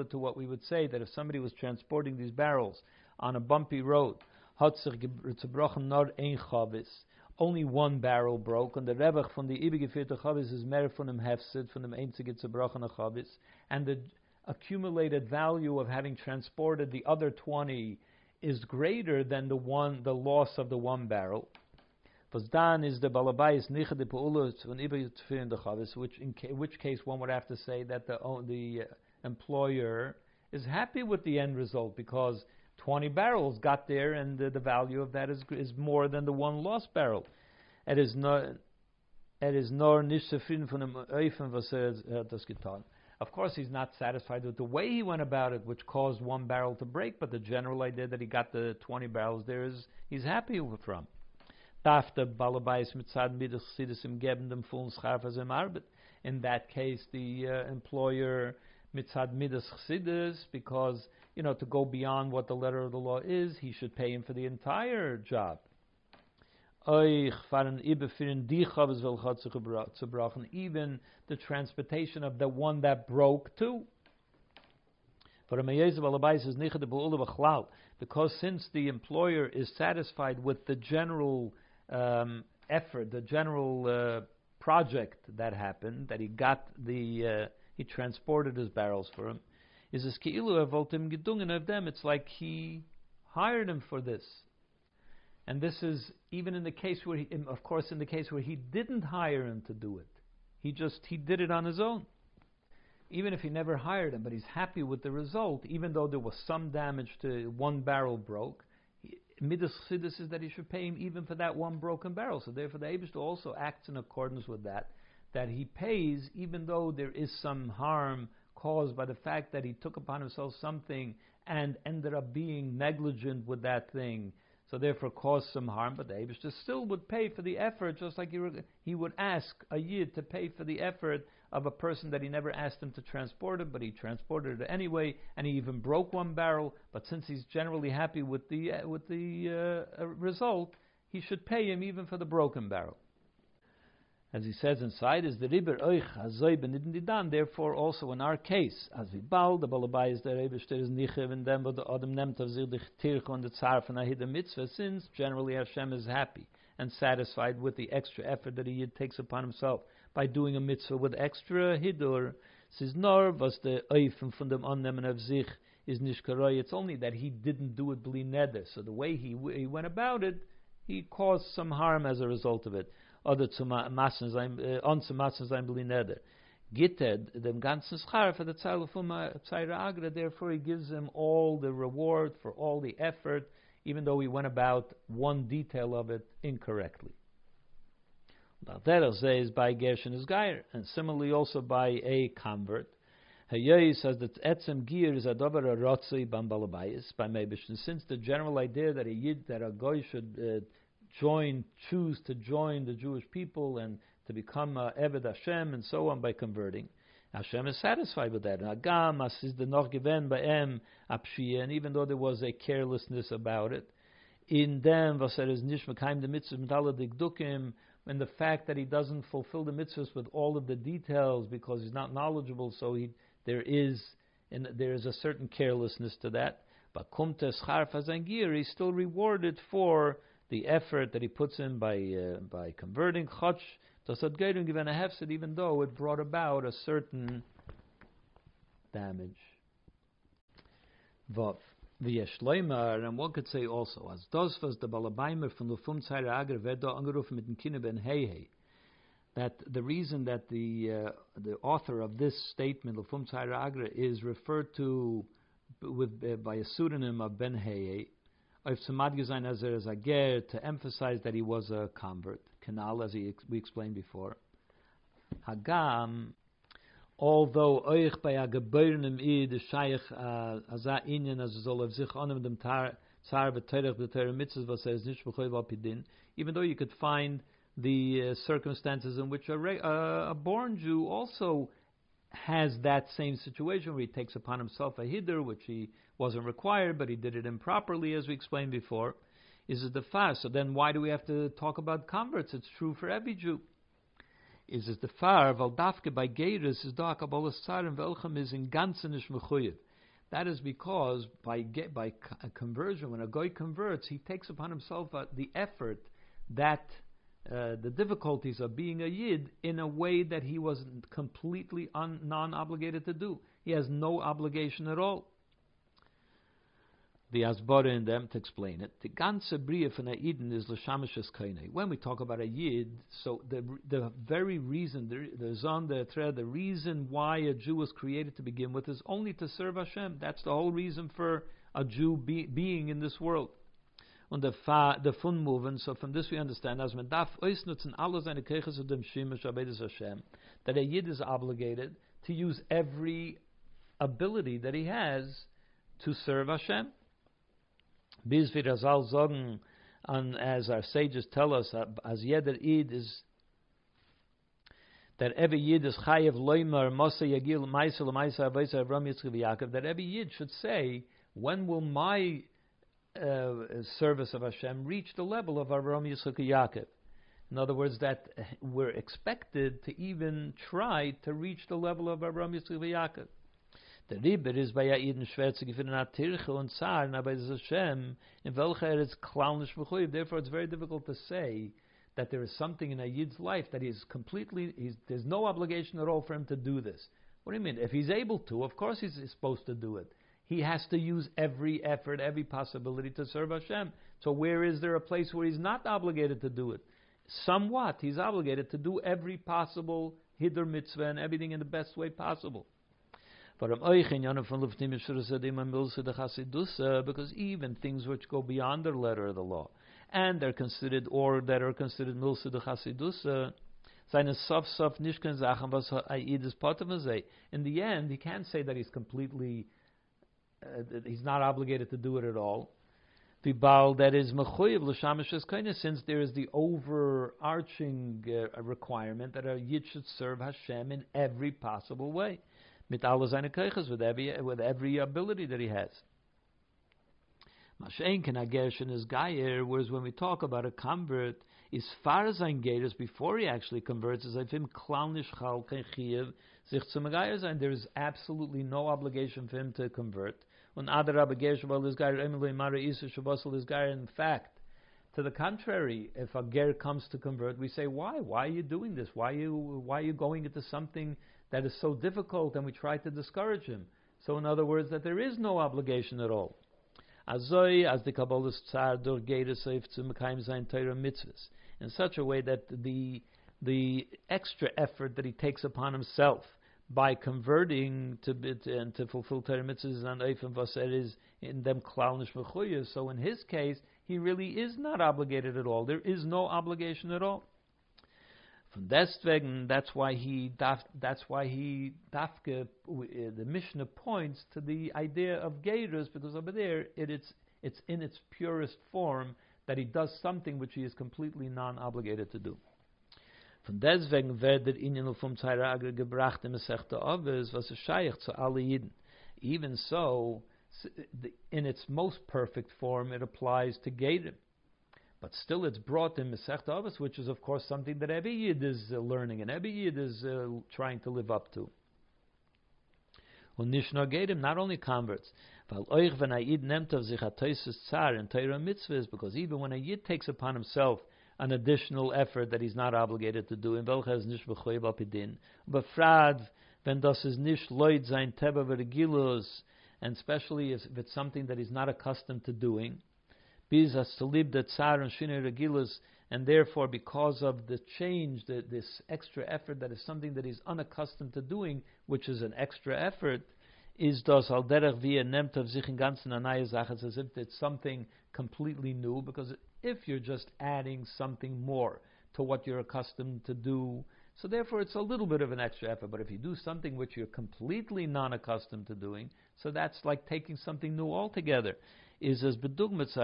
A: to what we would say that if somebody was transporting these barrels on a bumpy road, only one barrel broke, and the Rebach from the Ibigefirte Chavis is mer from dem Hefsid, from dem einzige zerbrochene Chavis, and the accumulated value of having transported the other 20 is greater than the one, the loss of the one barrel. Was dan is the balabais niche de peulus von Ibigefirte Chavis, which in ca- which case one would have to say that the the employer is happy with the end result because 20 barrels got there, and the, the value of that is, is more than the one lost barrel. It is not. Er is nor nicht von dem was er das getan. Of course, he's not satisfied with the way he went about it, which caused one barrel to break, but the general idea that he got the 20 barrels there is he's happy with from. Der Balabais mit Zad Midas im geben dem vollen Scharfers im Arbeit. In that case, the uh, employer mitzad midas chsidis, because you know to go beyond what the letter of the law is, he should pay him for the entire job. Even the transportation of the one that broke too. Because since the employer is satisfied with the general um, effort, the general uh, project that happened, that he got the uh, he transported his barrels for him. Is this keilu evoltim gedungen of them? It's like he hired him for this. And this is even in the case where, he, of course, in the case where he didn't hire him to do it. He just he did it on his own. Even if he never hired him, but he's happy with the result, even though there was some damage to one barrel broke. Midas chidus is that he should pay him even for that one broken barrel. So therefore, the Abish also acts in accordance with that that he pays even though there is some harm caused by the fact that he took upon himself something and ended up being negligent with that thing. so therefore caused some harm, but the Abishter still would pay for the effort, just like he, he would ask a Yid to pay for the effort of a person that he never asked him to transport it, but he transported it anyway, and he even broke one barrel. But since he's generally happy with the uh, with the uh, result, he should pay him even for the broken barrel. As he says inside, is the riber oich hazoy benidin Therefore, also in our case, as we bal the balabai is the rebester is nichev, and then the adam nemt of zir dich tirch on the tzar from ahid mitzvah. Since generally Hashem is happy and satisfied with the extra effort that he takes upon himself by doing a mitzvah with extra hidur. Says nor was the oifen from dem annehmen of zich is nishkaroy. It's only that he didn't do it bli neder. So the way he, he went about it, he caused some harm as a result of it. Other zu sein, äh, uh, on zu massen sein bli neder. Gitted dem ganzen schar for the Tzayra Agra. Therefore, he gives him all the reward for all the effort, even though he went about one detail of it incorrectly. Balderach says by Gershon is Geir, and similarly also by a convert. Hayoy says that etzem gear is a dover bambalabayis by Mebishn. Since the general idea that a yid that a goy should uh, join, choose to join the Jewish people and to become uh, Eved Hashem and so on by converting. Hashem is satisfied with that. Agam is the noch given by em apshia, and even though there was a carelessness about it, in them was er is nish mekayim the mitzvah mitala and the fact that he doesn't fulfill the mitzvahs with all of the details because he's not knowledgeable, so he, there is and there is a certain carelessness to that. But kumtes harfazangir, he's still rewarded for the effort that he puts in by uh, by converting chach sadgeirim given a hefset, even though it brought about a certain damage. Vav. V'yeshloimer, and one could say also, as das was the Balabaimer from the Fum Tzayra Agar Vedo angerufen mit dem ben that the reason that the uh, the author of this statement, the Fum Tzayra Agra, is referred to with uh, by a pseudonym of Ben Heihei, of Samad Gezain as a ger to emphasize that he was a convert. Canal, as he, we explained before. Hagam although euch bei a i de shaykh inen as soll of sich dem tar tsar was er bekhoy va pidin even though you could find the uh, circumstances in which a, uh, a born Jew also has that same situation where he takes upon himself a hider which he wasn't required but he did it improperly as we explained before is it the fast so then why do we have to talk about converts? It's true for every Jew is es the far weil dafke by geiris is da kabbalah sarim velchem is in ganzen ish mechuyev. That is because by by conversion, when a guy converts, he takes upon himself uh, the effort that uh, the difficulties of being a yid in a way that he was completely un, non-obligated to do. He has no obligation at all the Asbara in them to explain it. The ganze Bria von Eden is l'shamishes kainei. When we talk about a yid, so the the very reason the the zon the thread, the reason why a Jew was created to begin with is only to serve Hashem. That's the whole reason for a Jew be, being in this world. Und the fa the fun moving. So from this we understand as man darf ausnutzen alle seine kirches und dem shimish Hashem that a yid is obligated to use every ability that he has to serve Hashem. Bis wir das all sagen, and as our sages tell us, as jeder Eid is that every Yid is chayev loimer mosa yagil ma'isa l'ma'isa avaysa Avram Yitzchak Yaakov, that every Yid should say, when will my uh, service of Hashem reach the level of Avram Yitzchak Yaakov? In other words, that we're expected to even try to reach the level of Avram Yitzchak Yaakov. Der Riber ist bei Jaiden schwer zu gewinnen an Tirche und Zahn, aber es ist Hashem, in welcher er ist clownish mechuyev. Therefore, it's very difficult to say that there is something in a Yid's life that is completely, he's, there's no obligation at all for him to do this. What do you mean? If he's able to, of course he's supposed to do it. He has to use every effort, every possibility to serve Hashem. So where is there a place where he's not obligated to do it? Somewhat, he's obligated to do every possible hidur mitzvah and everything in the best way possible. But am euch Yonah from Luftim Milsa Chasidusa, because even things which go beyond the letter of the law, and they're considered, or that are considered Milsa de Chasidusa, seine sof sof nishkan zachen was Aid is potamazay. In the end, he can't say that he's completely, uh, he's not obligated to do it at all. the Baal that is mechuyev l'shamishes koine, since there is the overarching uh, requirement that a yid should serve Hashem in every possible way, mit with every with every ability that he has. Mashen can agershin is gayer, whereas when we talk about a convert, is far as ein Geirus before he actually converts, is if him klanish chal chiyuv sich zum sein. There is absolutely no obligation for him to convert. In fact, to the contrary, if a ger comes to convert, we say, why? Why are you doing this? Why are you, why are you going into something that is so difficult? And we try to discourage him. So, in other words, that there is no obligation at all. Azoi, as the Torah mitzvahs, in such a way that the the extra effort that he takes upon himself by converting to bit and to fulfill Torah mitzvahs and eifim vaser is in them klanish mechuyas. So in his case, he really is not obligated at all. There is no obligation at all. From deswegen, that's why he that's why he dafke uh, the Mishnah points to the idea of geirus because over there it, it's it's in its purest form that he does something which he is completely non-obligated to do. Von deswegen wird der Inyan vom Zairagre gebracht im was ist scheich zu alle Yidden. Even so, in its most perfect form, it applies to Gedim. But still, it's brought in Masech Oves, which is, of course, something that every Yid is uh, learning and every Yid is uh, trying to live up to. Und nicht nur Gedim, not only converts. Weil euch, wenn ein Yid nimmt auf sich a Zar in Mitzvahs, because even when a Yid takes upon himself an additional effort that he's not obligated to do. In welcher is nicht bechoyb apidin. Befrad, wenn das is nicht leut sein teba and especially if it's something that he's not accustomed to doing. Biz has to live the tsar and shine regilus, and therefore because of the change, the, this extra effort that is something that he's unaccustomed to doing, which is an extra effort, is das al derech wie er nimmt sich in ganzen anaye Sache, as if it's something completely new, because if you're just adding something more to what you're accustomed to do. So therefore, it's a little bit of an extra effort. But if you do something which you're completely non-accustomed to doing, so that's like taking something new altogether. Is as bedugmat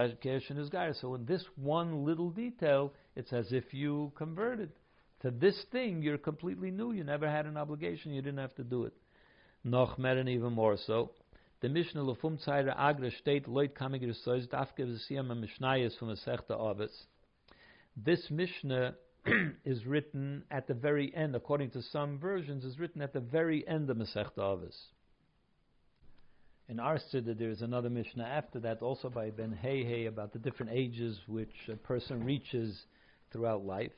A: and is guy. So in this one little detail, it's as if you converted to this thing. You're completely new. You never had an obligation. You didn't have to do it. Noch mehr and even more so. The Mishnah Lefum Zeire Agra steht, Leut kamig Risois, Dafke V'siyam Mishnayis from Masechta Avis. This Mishnah is written at the very end, according to some versions, is written at the very end of Masechta Avis. In our Siddur, there is another Mishnah after that, also by Ben Hey about the different ages which a person reaches throughout life.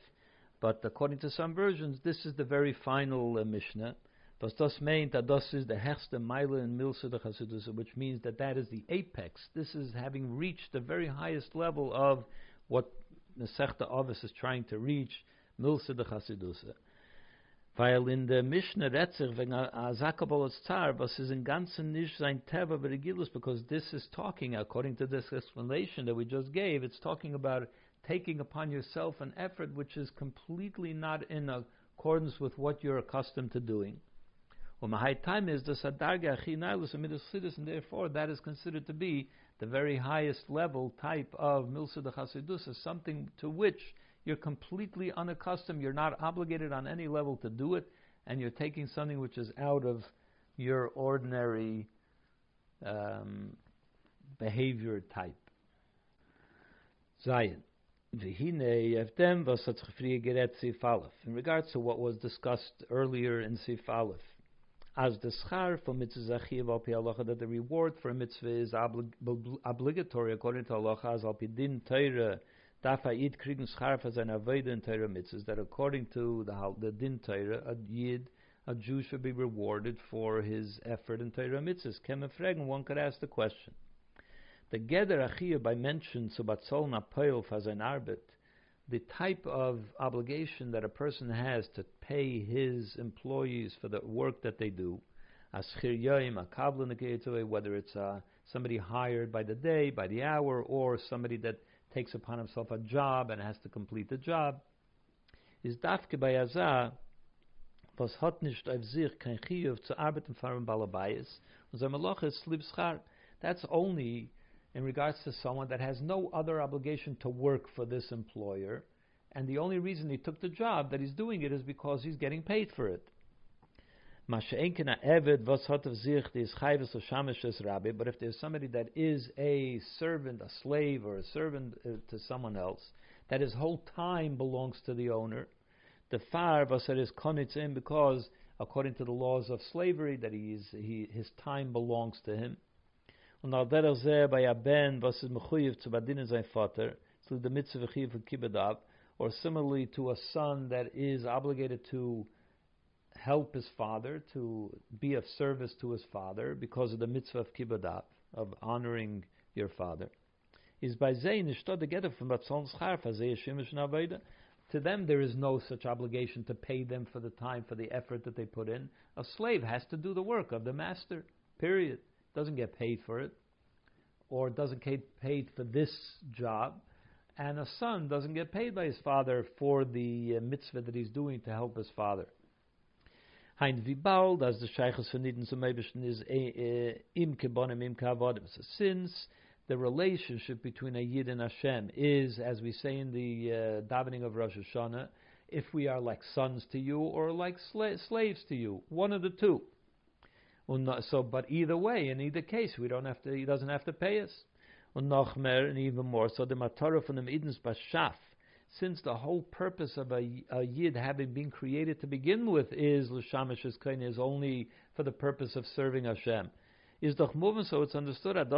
A: But according to some versions, this is the very final uh, Mishnah. Was das meint that das is the höchste Meile in Milsa de which means that that is the apex. This is having reached the very highest level of what Masechta Avis is trying to reach, Milsa de. Weil in der Mishnah Retzich, wegen Azakabolos Tzar, was is in ganzen nicht sein Teva Verigilus, because this is talking, according to this explanation that we just gave, it's talking about taking upon yourself an effort which is completely not in accordance with what you're accustomed to doing. Well, high time is the sadarga achinalus amidus and therefore that is considered to be the very highest level type of milsa de chasidus, something to which you're completely unaccustomed. You're not obligated on any level to do it, and you're taking something which is out of your ordinary um, behavior type. Zion. In regards to what was discussed earlier in Sif Aleph, as the schar for mitzvah that the reward for a mitzvah is oblig- obligatory according to halacha as al pi din teira darf yid kriegen schar for seine in teira mitzvahs that according to the, the din teira a yid a Jew should be rewarded for his effort in teira mitzvahs. Kem fragen one could ask the question. The geder achiyah by mention so batzol na poil for sein arbet the type of obligation that a person has to pay his employees for the work that they do, whether it's uh, somebody hired by the day, by the hour, or somebody that takes upon himself a job and has to complete the job, is dafke bei Azah, was hat nicht auf sich kein Chiyuv zu arbeiten für ein Balabayas, und sein Malach ist That's only in regards to someone that has no other obligation to work for this employer, and the only reason he took the job that he's doing it is because he's getting paid for it. But if there's somebody that is a servant, a slave, or a servant uh, to someone else, that his whole time belongs to the owner, the far vasar is in because according to the laws of slavery that he is, he, his time belongs to him. Und al a ben was is mechuyev zu badinen sein vater, so the mitzvah chiv kibedav, or similarly to a son that is obligated to help his father, to be of service to his father because of the mitzvah of kibbud, of honoring your father. Is by to them, there is no such obligation to pay them for the time, for the effort that they put in. A slave has to do the work of the master, period. Doesn't get paid for it, or doesn't get paid for this job. And a son doesn't get paid by his father for the uh, mitzvah that he's doing to help his father. Hein wie bald, as the Sheikhs von Niden zum Eibischen is eh, eh, im Kebonim im Kavodim. So since the relationship between a Yid and Hashem is, as we say in the uh, davening of Rosh Hashanah, if we are like sons to you or like sla- slaves to you, one of the two. So, but either way, in either case, we don't have to. He doesn't have to pay us. And and even more. So the matara from the Idens Bashaf since the whole purpose of a, a yid having been created to begin with is l'shamish is only for the purpose of serving Hashem. Is doch moving so it's understood that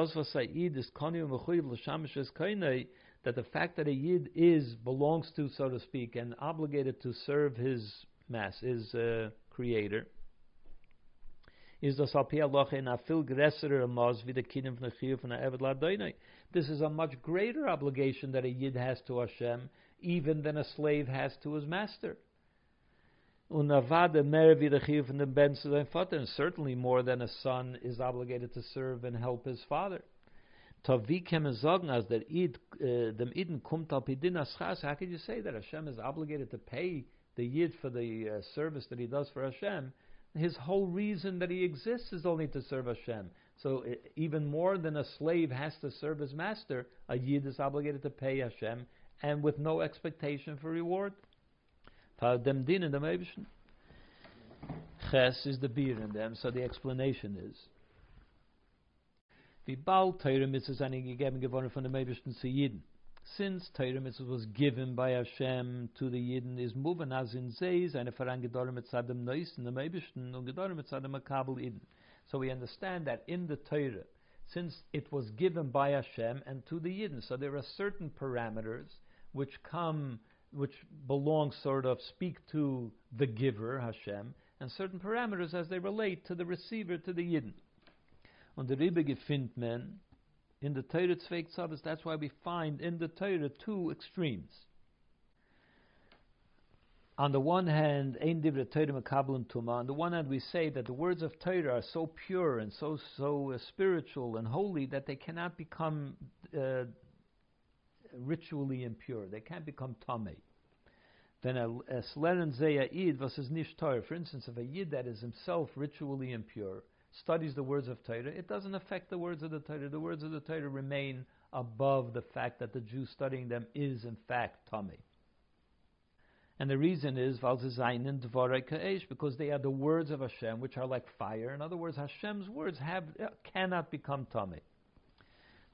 A: is the fact that a yid is belongs to so to speak and obligated to serve his mass his uh, creator is das al in a viel größere Maß wie der This is a much greater obligation that a Yid has to Hashem even than a slave has to his master. And certainly more than a son is obligated to serve and help his father. How could you say that Hashem is obligated to pay the Yid for the uh, service that he does for Hashem? His whole reason that he exists is only to serve Hashem. So even more than a slave has to serve his master, a Yid is obligated to pay Hashem and with no expectation for reward. Dem din in the Ches is the beer in them, so the explanation is. Wie bald Teire Mitzvahs gegeben geworden von dem Eibischen zu Yidden. Since Teire Mitzvahs was given by Hashem to the Yidden, is moving as in Zeh, seine Verangedorre mit Sadem Neus in dem Eibischen und Gedorre mit Sadem Makabel Yidden. So we understand that in the Torah, since it was given by Hashem and to the Yidden, so there are certain parameters which come, which belong sort of speak to the giver Hashem, and certain parameters as they relate to the receiver, to the Yidden. On the Rebbe gefindt men in the Torah Tzveik Tzadis, that's why we find in the Torah two extremes. On the one hand, ein divre Torah mekabel tuma. On the one hand, we say that the words of Torah are so pure and so so uh, spiritual and holy that they cannot become uh, ritually impure. They can't become tame. Then a sleren zeya'id versus nish Torah. For instance, if a yid that is himself ritually impure studies the words of Torah, it doesn't affect the words of the Torah. The words of the Torah remain above the fact that the Jew studying them is in fact tame. And the reason is because they are the words of Hashem, which are like fire. In other words, Hashem's words have cannot become tame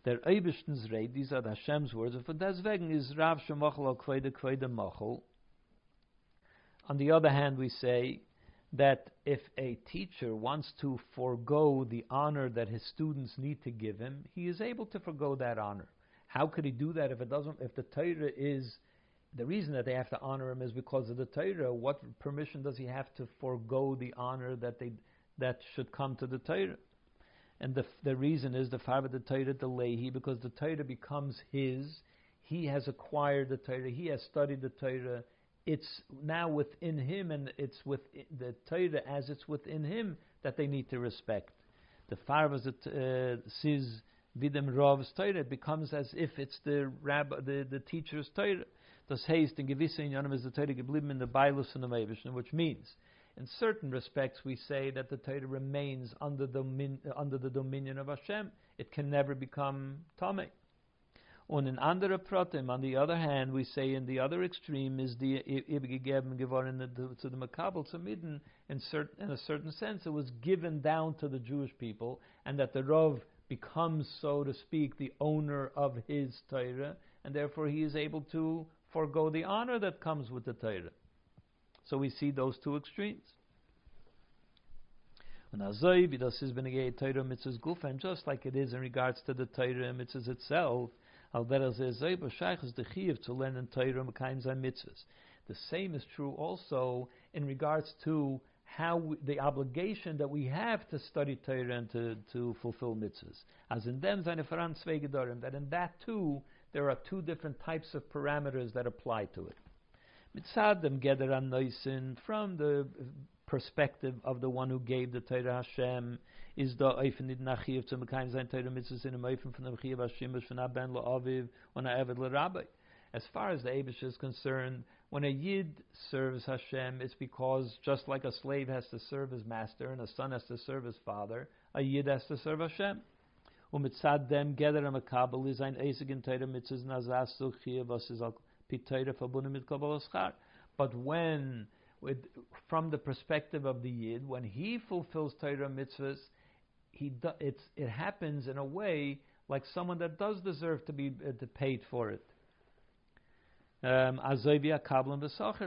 A: der Eibischtens Reit, these are Hashem's words, and for deswegen is Rav Shemachal al Kvede Kvede Machal. On the other hand, we say that if a teacher wants to forego the honor that his students need to give him, he is able to forego that honor. How could he do that if it doesn't? If the Torah is the reason that they have to honor him is because of the Torah. What permission does he have to forego the honor that they that should come to the Torah? And the, the reason is the Farba the Torah Lehi, because the Torah becomes his. He has acquired the Torah. He has studied the Torah. It's now within him, and it's with the Torah as it's within him that they need to respect. The Farba the uh, says videm Rav's Torah. It becomes as if it's the rabbi, the, the teacher's Torah. Das heißt, in gewisse Inyanim is the Torah geblieben in the Bailus and the Mevishn, which means In certain respects, we say that the Torah remains under the, min, under the dominion of Hashem. It can never become Tomei. On an andere Protim, on the other hand, we say in the other extreme is the Ibgegeben geworden to the Makabel Tzamidin, in, in a certain sense, it was given down to the Jewish people, and that the Rav becomes, so to speak, the owner of his Torah, and therefore he is able to forego the honor that comes with the Torah. So we see those two extremes. And just like it is in regards to the Torah and mitzvahs itself, to learn in Torah and mitzvahs. The same is true also in regards to how we, the obligation that we have to study Torah and to, to fulfill mitzvahs. As in them seine Gedorim, that in that too there are two different types of parameters that apply to it. Mitzad them gather an from the perspective of the one who gave the Torah Hashem is the Eifen nid nachiv to mekayim zayin Torah mitzvahs in a Eifen from the mechiv Hashem from ben la'aviv when a eved l'rabbi. As far as the Abish is concerned, when a Yid serves Hashem, it's because just like a slave has to serve his master and a son has to serve his father, a Yid has to serve Hashem. Umitzad dem geder am kabel is ein eisig in Torah mitzvahs nazas so chiyav was is al But when with, from the perspective of the Yid, when he fulfills Torah mitzvahs, he do, it happens in a way like someone that does deserve to be uh, paid for it. Um,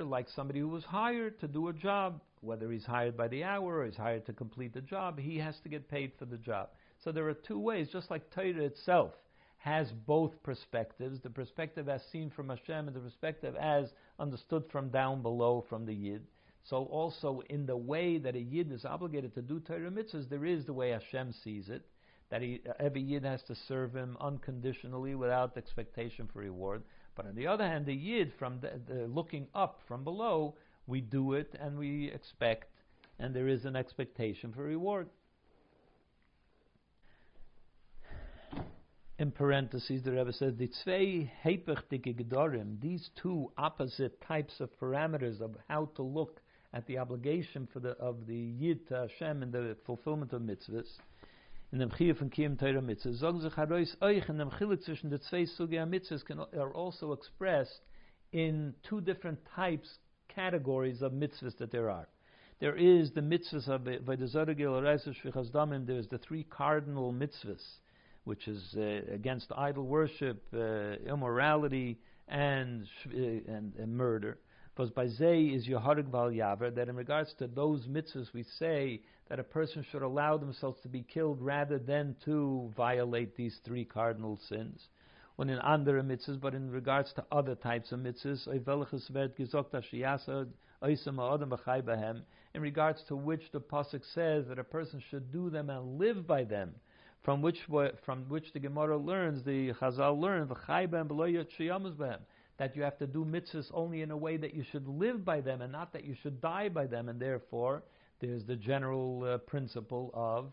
A: like somebody who was hired to do a job, whether he's hired by the hour or he's hired to complete the job, he has to get paid for the job. So there are two ways, just like Torah itself has both perspectives the perspective as seen from Hashem and the perspective as understood from down below from the Yid. So, also in the way that a Yid is obligated to do Torah mitzvahs, there is the way Hashem sees it, that he, every Yid has to serve him unconditionally without expectation for reward. But on the other hand, the Yid, from the, the looking up from below, we do it and we expect, and there is an expectation for reward. In parentheses, the Rebbe says, the heipechtike gedorim, these two opposite types of parameters of how to look at the obligation for the of the Yid to Hashem in the fulfillment of mitzvahs, in the Chiyuv and Kiyam Torah mitzvahs, sagen sich heraus euch in dem Chilik zwischen the zwei Suge mitzvahs can, are also expressed in two different types, categories of mitzvahs that there are. There is the mitzvahs of Vaidazaragil Reisish Vichazdamin, there is the three cardinal mitzvahs which is uh, against idol worship, uh, immorality, and, uh, and, and murder. Because by Zay is Yoharig Bal Yaver, that in regards to those mitzvahs, we say that a person should allow themselves to be killed rather than to violate these three cardinal sins. When in andere mitzvahs, but in regards to other types of mitzvahs, in regards to which the pasuk says that a person should do them and live by them from which from which the Gemara learns, the Chazal learns, that you have to do mitzvahs only in a way that you should live by them and not that you should die by them, and therefore there's the general uh, principle of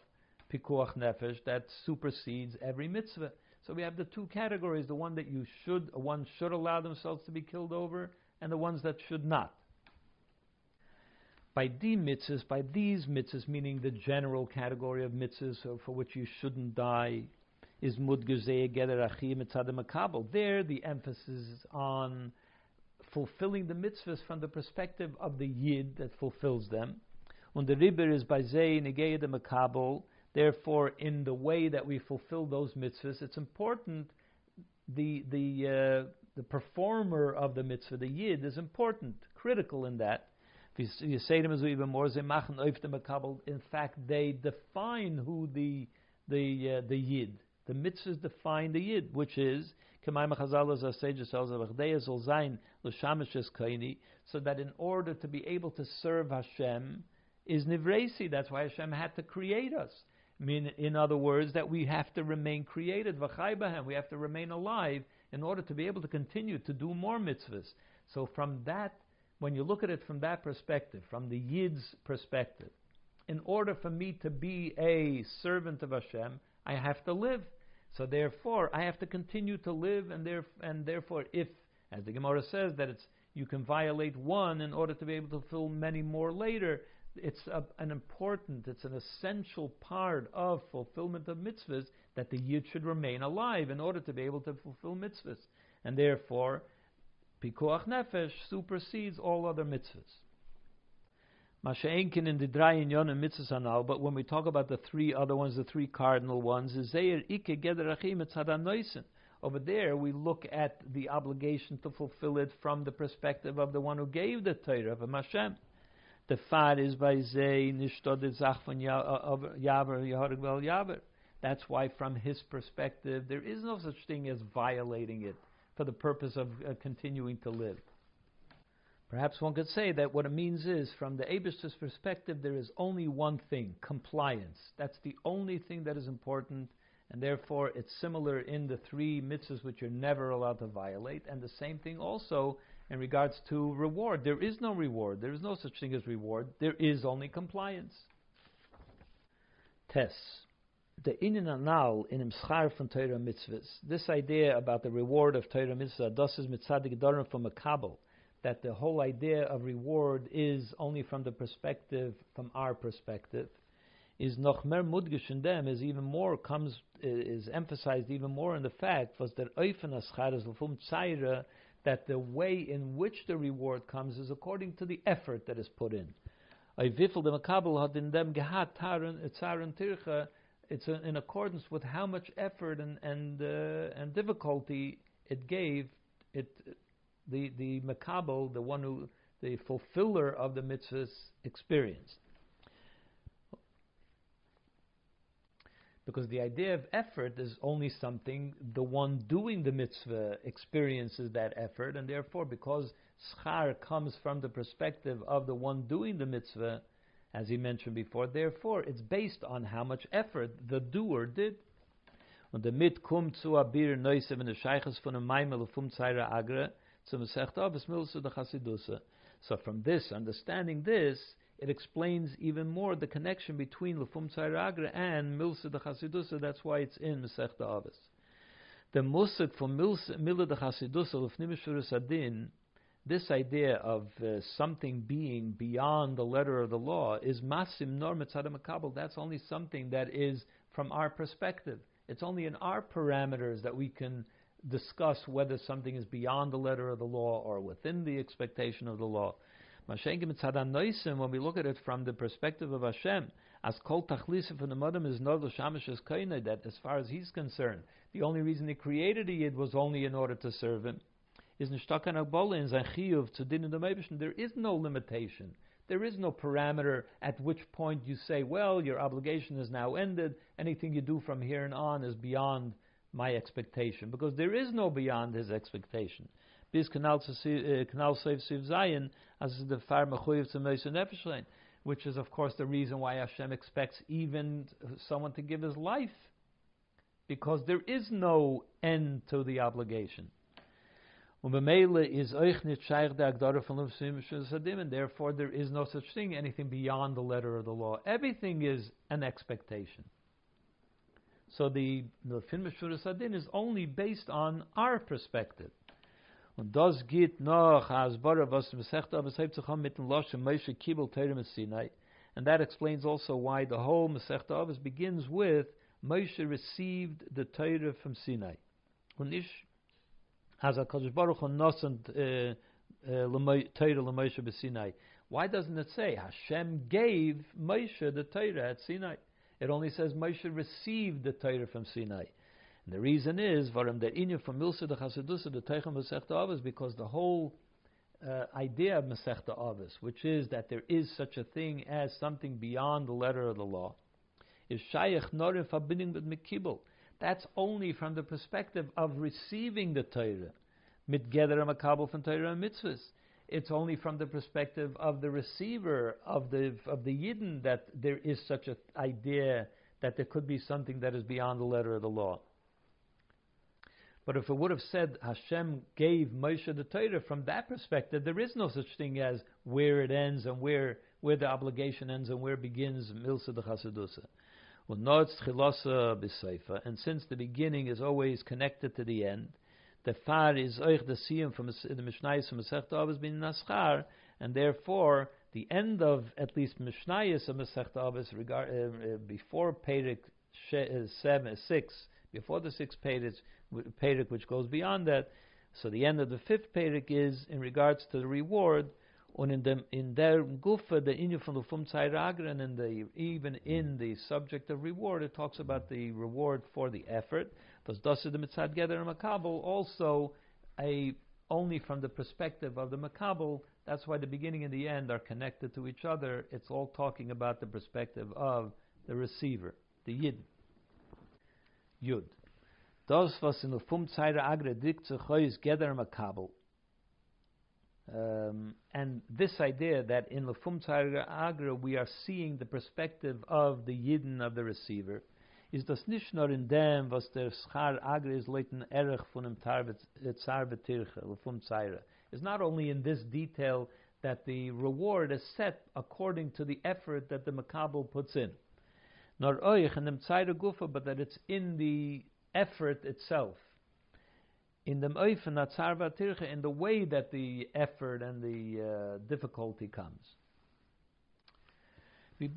A: pikuach nefesh that supersedes every mitzvah. So we have the two categories: the one that you should, one should allow themselves to be killed over, and the ones that should not by the mitzvahs, by these mitzvahs, meaning the general category of mitzvahs for which you shouldn't die, is mudgezeh geder achim makabel. There, the emphasis is on fulfilling the mitzvahs from the perspective of the yid that fulfills them. When the ribber is by zeh negei the makabel. Therefore, in the way that we fulfill those mitzvahs, it's important. The the uh, the performer of the mitzvah, the yid, is important, critical in that you say them as even more, they machen makabel. In fact, they define who the the uh, the yid. The mitzvahs define the yid, which is so that in order to be able to serve Hashem is nivresi. That's why Hashem had to create us. I mean, in other words, that we have to remain created, we have to remain alive in order to be able to continue to do more mitzvahs. So from that when you look at it from that perspective, from the Yid's perspective, in order for me to be a servant of Hashem, I have to live. So therefore, I have to continue to live, and, and therefore, if, as the Gemara says, that it's you can violate one in order to be able to fulfill many more later, it's a, an important, it's an essential part of fulfillment of mitzvahs that the yid should remain alive in order to be able to fulfill mitzvahs. And therefore, pikuach nefesh supersedes all other mitzvahs. Masha'enkin in the drei inyonim mitzvahs anal, but when we talk about the three other ones, the three cardinal ones, is zeir ike gederachim. Over there, we look at the obligation to fulfill it from the perspective of the one who gave the Torah of Hashem. The far is by Zay Nishtod Zach von uh, Yaver Yaharig Vel Yaver. That's why, from his perspective, there is no such thing as violating it for the purpose of uh, continuing to live. Perhaps one could say that what it means is, from the Abish's perspective, there is only one thing compliance. That's the only thing that is important, and therefore it's similar in the three mitzvahs which you're never allowed to violate, and the same thing also in regards to reward. There is no reward. There is no such thing as reward. There is only compliance. Tess. The inin anal in im schar von Torah mitzvahs. This idea about the reward of Torah mitzvah, das is mitzadik darim from a kabel, that the whole idea of reward is only from the perspective, from our perspective, is noch mer mudgish in them, is even more, comes, is emphasized even more in the fact, was that oifen aschar is lefum tzaira, that the way in which the reward comes is according to the effort that is put in. It's in accordance with how much effort and and uh, and difficulty it gave it the the makabel, the one who the fulfiller of the mitzvahs experienced. Because the idea of effort is only something the one doing the mitzvah experiences that effort, and therefore, because schar comes from the perspective of the one doing the mitzvah, as he mentioned before, therefore, it's based on how much effort the doer did. Und damit kommt zu abir neusem in der von Zaira Agre zum er Sechta ah, bis Milse de Chasidusa. So from this, understanding this, it explains even more the connection between Lufum Lefum Tzayragra and Milsa de. That's why it's in Masechta Avis. The Musik from Mila de Chasidusa, Lefnimishuris Adin, this idea of uh, something being beyond the letter of the law is masim nor makabel. That's only something that is from our perspective. It's only in our parameters that we can discuss whether something is beyond the letter of the law or within the expectation of the law. When we look at it from the perspective of Hashem, as kol tachlisa from the is kaina, that as far as he's concerned, the only reason he created a yid was only in order to serve him. Is nishtakan agbola in zaychiyuv to din the There is no limitation. There is no parameter at which point you say, well, your obligation is now ended. Anything you do from here and on is beyond my expectation, because there is no beyond his expectation bis kanal uh, kanal save siv zayin as the far mechuyev to nefesh which is of course the reason why Hashem expects even someone to give his life, because there is no end to the obligation. And therefore there is no such thing, anything beyond the letter of the law. Everything is an expectation. So the the Fin Adin is only based on our perspective. Und das geht noch als Bara, was Masechta Avos hebt sich mit dem Loshem Moshe Kibel Terem Sinai. And that explains also why the whole Masechta Avos begins with Moshe received the Torah from Sinai. Und nicht Why doesn't it say Hashem gave Moshe the Torah at Sinai? It only says Moshe received the Torah from Sinai. And the reason is, the Teichem Masechta Avos, because the whole uh, idea of Masechta Avos, which is that there is such a thing as something beyond the letter of the law, is Shayach Norim Fabinim with Mekibel. That's only from the perspective of receiving the Torah, mit Makabel from Torah and Mitzvahs. It's only from the perspective of the receiver of the of the Yidden that there is such an idea that there could be something that is beyond the letter of the law. But if it would have said Hashem gave Moshe the Torah from that perspective, there is no such thing as where it ends and where where the obligation ends and where begins Milsa de Chasidusa. And since the beginning is always connected to the end, the far is oich the siyum from the Mishnayos from Masechta Avos bin Naschar, and therefore the end of at least Mishnayos of Masech Avos regard uh, uh, before Perik uh, seven six before the sixth Perik, Perik which goes beyond that. So the end of the fifth Perik is in regards to the reward. Und in dem in der Gufa uh, the Inyu from the Fum and the even in mm. the subject of reward it talks about the reward for the effort. But Dasa the Mitzad Geder Makabel also a only from the perspective of the Makabel that's why the beginning and the end are connected to each other. It's all talking about the perspective of the receiver, the Yid. Yud. Das, was in der Fumzeire Agre dikt zu is Geder Makabel. Um, and this idea that in the Fumzeire Agre we are seeing the perspective of the Yidden of the receiver, is das nicht nur in dem, was der Schar Agre is leiten Erech von dem Zarve Tirche, Fumzeire is not only in this detail that the reward is set according to the effort that the makabel puts in, nor oich and the gufa, but that it's in the effort itself, in the tirche, in the way that the effort and the uh, difficulty comes. Since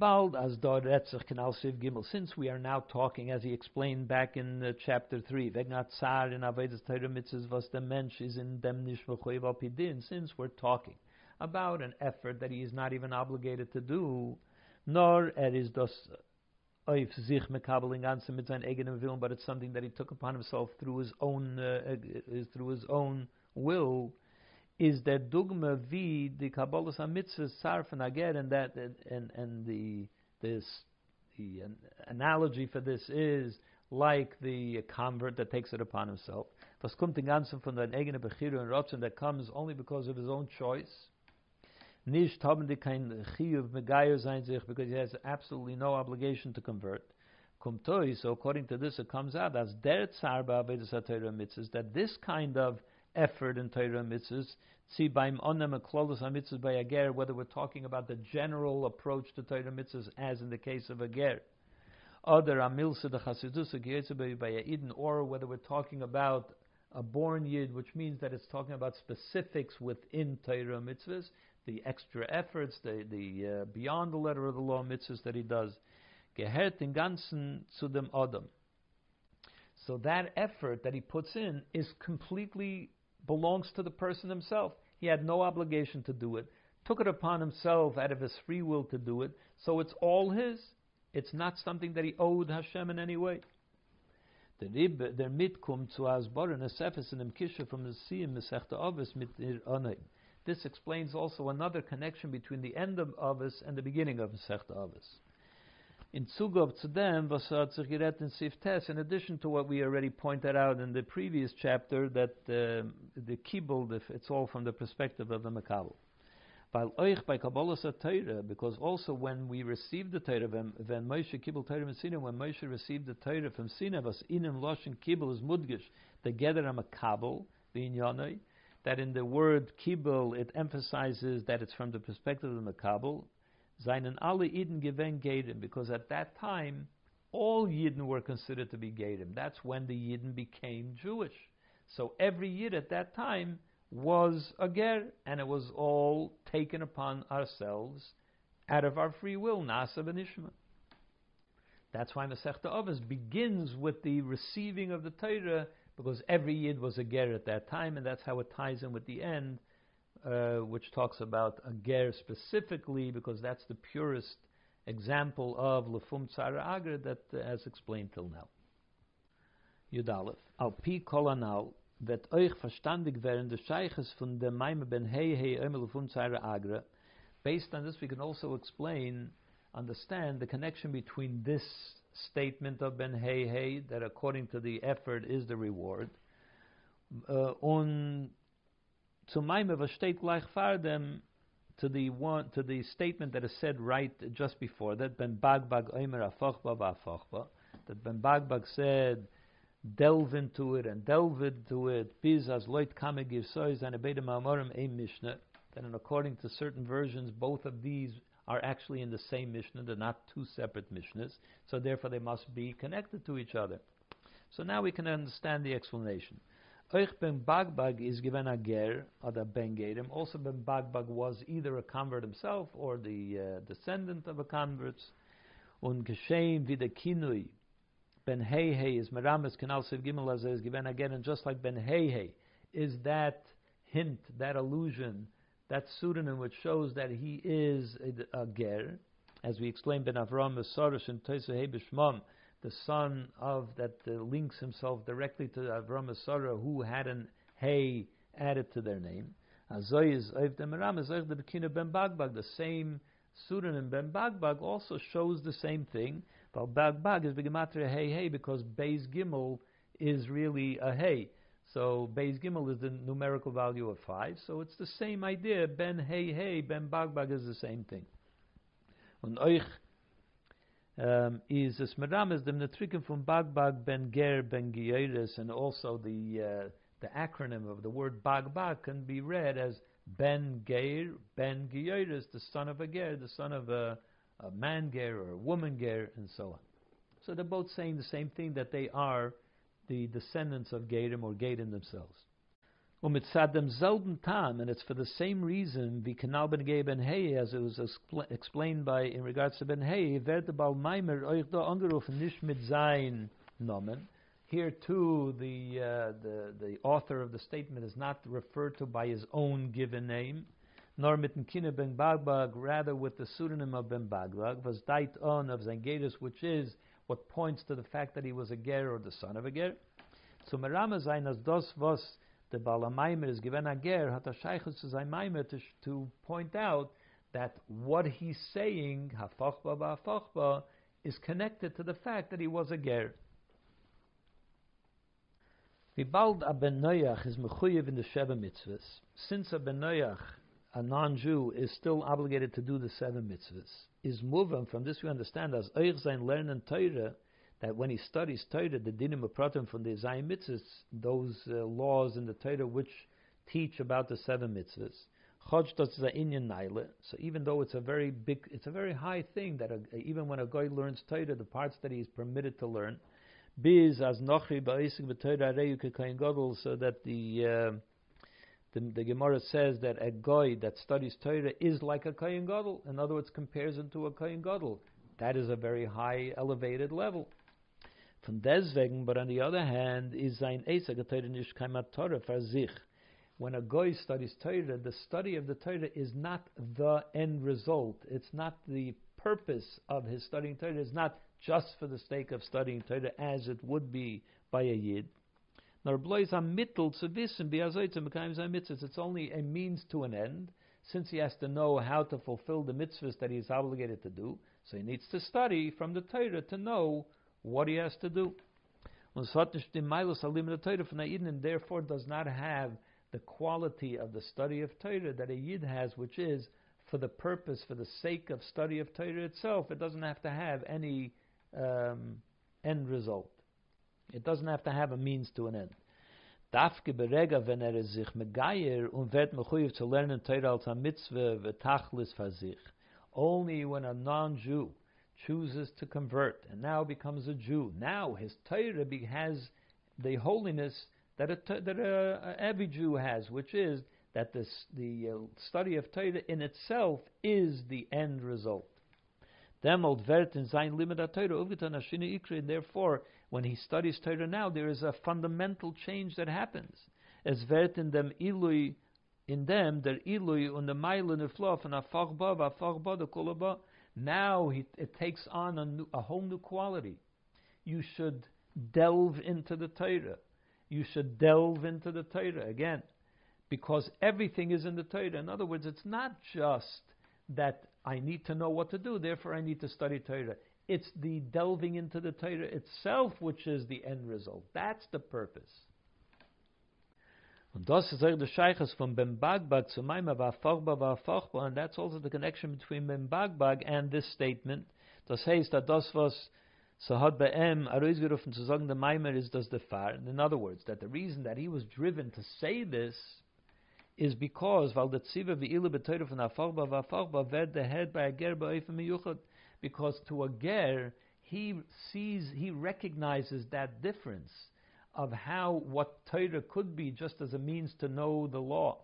A: we are now talking, as he explained back in uh, chapter 3, Vegnat in Avedas Torah Mitzvahs was the Mensch is in dem Nishmachoiv since we're talking about an effort that he is not even obligated to do, nor er is oif sich mekabeling ganze mit sein eigenem Willen, but it's something that he took upon himself through his own, uh, through his own will, is that dogma v the Kabbalah mitzvahs sarfen again, and that and and the this the analogy for this is like the convert that takes it upon himself. Was kommt den ganzen von der eigene Bechira und Rotzen that comes only because of his own choice. Nicht haben die kein Chiyuv Megayo sein sich because he has absolutely no obligation to convert. Kumtoi, so according to this it comes out as der Tzarba mitzvahs that this kind of effort in Torah mitzvahs. See, by onem klolus mitzvahs by ager, whether we're talking about the general approach to Torah mitzvahs, as in the case of ager, other amilsa the chasidus by eden, or whether we're talking about a born yid, which means that it's talking about specifics within Torah mitzvahs, the extra efforts, the the uh, beyond the letter of the law mitzvahs that he does. Gehert in ganzen zu dem Adam. So that effort that he puts in is completely belongs to the person himself. He had no obligation to do it, took it upon himself out of his free will to do it, so it's all his. It's not something that he owed Hashem in any way. Der mitkum zu in from the mesechta avis mit This explains also another connection between the end of Avis and the beginning of Mesechta Avis in Zugov zu dem, was hat sich gerett in Siftes, in addition to what we already pointed out in the previous chapter, that uh, the Kibbul, it's all from the perspective of the Makabel. Because also when we received the Torah, when, when Moshe Kibbul Torah from Sinai, when Moshe received the Torah from Sinai, was inem Loshen Kibbul is Mudgish, the Geder Makabel, the Inyanoi, that in the word Kibbul it emphasizes that it's from the perspective of the Makabel, seinen alle Eden gewen Gedim, because at that time all Yidden were considered to be Gedim. That's when the Yidden became Jewish. So every Yid at that time was a Ger, and it was all taken upon ourselves out of our free will, Nasa and Ishma. That's why Masechta Avos begins with the receiving of the Torah, because every Yid was a Ger at that time, and that's how it ties in with the end uh, which talks about a ger specifically, because that's the purest example of lefum tzara agra that uh, as explained till now. Yudalef. Al pi kolanal wird euch verstandig werden des Scheiches von der Maime ben hei hei emel lefum tzara agra. Based on this, we can also explain, understand the connection between this statement of Ben Hey Hey, that according to the effort is the reward, uh, zu Maime, was steht gleich vor dem, to the one, to the statement that is said right just before that, Ben Bagbag Omer Afochba V'Afochba, that Ben Bagbag said, delve into it and delve into it, biz as loit kame girsois and abedem amorim a Mishnah, And according to certain versions, both of these are actually in the same Mishnah, they're not two separate Mishnahs, so therefore they must be connected to each other. So now we can understand the explanation. Euch ben Bagbag is given a ger, or the ben Gerim. Also ben Bagbag was either a convert himself or the uh, descendant of a convert. Und geschehen wie der Kinui, ben Hey is Meramis Kanal Sev Gimel as is given again, and just like ben Hey is that hint, that allusion, that pseudonym which shows that he is a, a ger, as we explained ben Avram Mesarish and Toisa Hey Bishmam, the son of that uh, links himself directly to Avram Sarah, who had an hey added to their name. The same pseudonym Ben Bagbag also shows the same thing. But Bagbag is Bigamatra Hey Hey because Beis Gimel is really a Hey. So Beis Gimel is the numerical value of five. So it's the same idea. Ben Hey Hey, Ben Bagbag is the same thing. Und euch um, is a smeramis dem netrikim from Bagbag Ben Ger Ben Gieres, and also the uh, the acronym of the word Bagbag can be read as Ben Ger Ben Gieres, the son of a Ger, the son of a, a man Ger or a woman Ger, and so on. So they're both saying the same thing that they are the descendants of Gerim or Gerim themselves. Um mit demselben Tam, and it's for the same reason, wie Kanal ben Gei ben Hey, as it was expl- explained by in regards to ben angerufen, nicht mit sein Nomen. Here too, the, uh, the the author of the statement is not referred to by his own given name, nor mit dem Kine ben Bagbag, rather with the pseudonym of ben Bagbag, was dait on of Zengeris, which is what points to the fact that he was a ger or the son of a ger. So merama sein as das was the Balamaimer is given a ger, hat a shaykhus to to point out that what he's saying, hafachba ba'afachba, is connected to the fact that he was a ger. Vibald a ben Noach is mechuyev in the Sheva mitzvahs. Since a ben Noach, a non-Jew, is still obligated to do the seven mitzvahs, is moving from this we understand as Eich sein lernen Torah, that when he studies Torah, the dinim pratim from the Zayim mitzvahs, those uh, laws in the Torah which teach about the seven mitzvahs. So even though it's a very big, it's a very high thing that a, even when a guy learns Torah, the parts that he is permitted to learn, biz as nochri ba'isik b'Torah areyu kain gadol, so that the, uh, the the Gemara says that a guy that studies Torah is like a kain gadol. In other words, compares him to a kain gadol. That is a very high, elevated level. Von deswegen, but on the other hand, is sein Eisa Torah nicht keimat Torah for sich. When a guy studies Torah, the study of the Torah is not the end result. It's not the purpose of his studying Torah. It's not just for the sake of studying Torah as it would be by a Yid. It's only a means to an end, since he has to know how to fulfill the mitzvahs that he is obligated to do. So he needs to study from the Torah to know what he has to do. And therefore does not have the quality of the study of Torah that a Yid has, which is for the purpose, for the sake of study of Torah itself. It doesn't have to have any um, end result. It doesn't have to have a means to an end. Dafke berega, wenn er sich megayer und wird als a Only when a non-Jew chooses to convert and now becomes a Jew. Now his Torah has the holiness that a, that a, every Jew has, which is that this, the uh, study of Torah in itself is the end result. Therefore, when he studies Torah now, there is a fundamental change that happens. Vert in them ilui in them der ilui und der meile ne flof and afachba afachba the kolaba now he, it takes on a, new, a whole new quality. You should delve into the Torah. You should delve into the Torah again, because everything is in the Torah. In other words, it's not just that I need to know what to do, therefore I need to study Torah. It's the delving into the Torah itself which is the end result. That's the purpose. Und das ist the Sheiches von Ben Bagbag zu Maimah Va'afachba Va'afachba, and that's also the connection between Ben Bagbag and this statement. Das heißt, that das was bei ihm herausgerufen zu sagen, der Maimer is das der Fahr. In other words, that the reason that he was driven to say this is because, weil der Tziva v'ile beteure von Afachba Va'afachba wird der Head by a Ger ba'oifem miyuchad, because to a Ger, he sees, he recognizes that difference of how what Torah could be just as a means to know the law,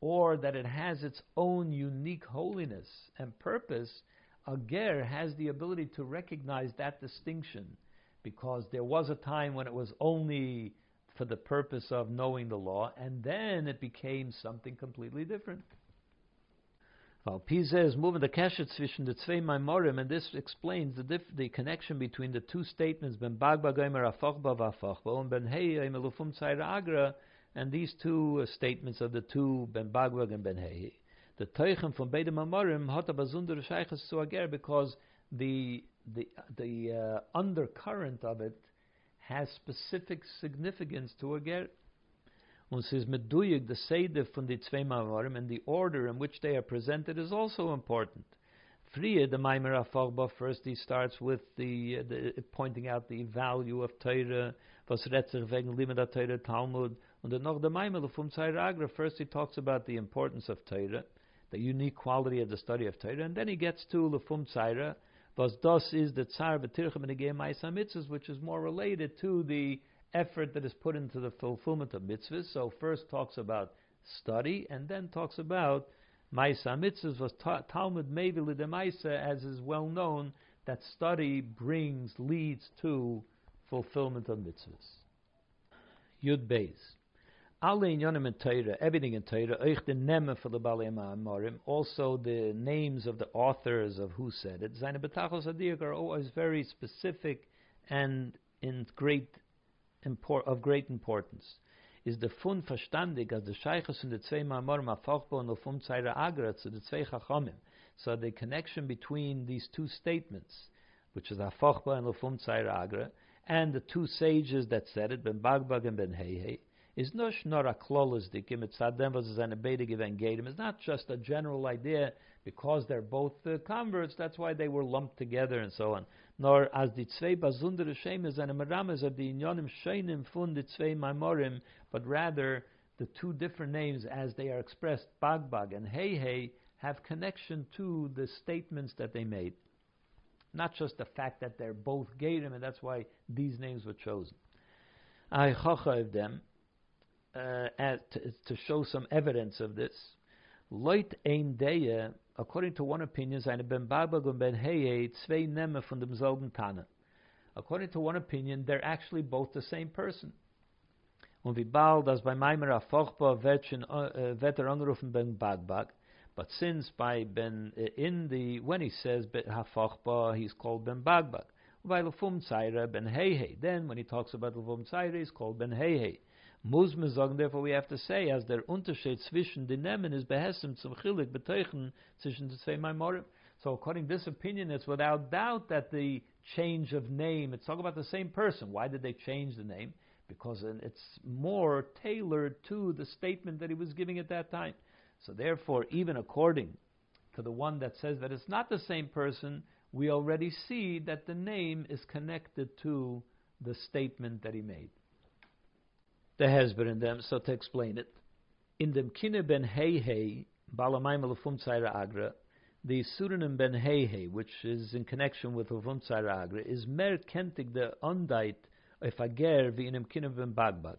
A: or that it has its own unique holiness and purpose, a ger has the ability to recognize that distinction, because there was a time when it was only for the purpose of knowing the law, and then it became something completely different. Well, Pisa is moving the kasha zwischen the zwei Maimorim, and this explains the dif- the connection between the two statements, Ben Bagba Goimer Afachba Vafachba, and Ben Hei Lufum Agra, and these two uh, statements of the two Ben Bagba and Ben Hei. The Teuchen from Beide Maimorim hat a besondere Sheiches zu Ager, because the the the uh, undercurrent of it has specific significance to Ager. Und es ist meduyig, the Seder von the zwei Mavarim, and the order in which they are presented is also important. Frie, the Maimer Afagba, first he starts with the, uh, the, pointing out the value of Torah, was retzich wegen Limit Torah Talmud, and then noch the Maimer from Agra, first he talks about the importance of Torah, the unique quality of the study of Torah, and then he gets to Lefum Tzaira, was das is the Tsar V'tirchem and which is more related to the effort that is put into the fulfillment of mitzvahs. So first talks about study, and then talks about Maisa mitzvahs was ta- Talmud Mevi Maisa, as is well known, that study brings, leads to fulfillment of mitzvahs. Yud Beis. Torah, everything in Torah, for the also the names of the authors of who said it, seine betachos adir are always very specific and in great impor- of great importance is the fun verstandig as the sheiches in the zwei mamor mafachbo and fun zeira agra to the zwei chachamim. So the connection between these two statements, which is afachba and fun zeira agra, and the two sages that said it, Ben Bagbag and Ben Heihei, is not nor a klolas dikim. It's adem was an abedig evangelim. It's not just a general idea because they're both uh, converts. That's why they were lumped together and so on nor as die zwei besondere Schemes eine Merames of the Inyonim Sheinim fun the zwei Maimorim, but rather the two different names as they are expressed, Bagbag and Hey Hey, have connection to the statements that they made. Not just the fact that they're both Gerim, and that's why these names were chosen. I of them uh, to, show some evidence of this. Leut ein Deya according to one opinion, seine Ben Babag und Ben Heye zwei Nemme von demselben Tanne. According to one opinion, they're actually both the same person. Und wie bald, als bei Maimer Afochba wird, uh, wird er angerufen Ben Bagbag, but since by Ben, uh, in the, when he says Hafochba, he's called Ben Bagbag. By Lufum Tzaira, Ben Heye. Then, when he talks about Lufum Tzaira, he's called Ben Heye. Sagen, therefore we have to say, as der Unterschied zwischen den Namen is behesem zum Chilik beteuchen zwischen den zwei Maimorim. So according to this opinion, it's without doubt that the change of name, it's talking about the same person. Why did they change the name? Because it's more tailored to the statement that he was giving at that time. So therefore, even according to the one that says that it's not the same person, we already see that the name is connected to the statement that he made the Hezber in them, so to explain it. In the Kine ben Heihe, Balamaim Lefum Agra, the pseudonym ben Heihe, which is in connection with Lefum Agra, is mer kentig the undite if ager vi in Kine ben Bagbag.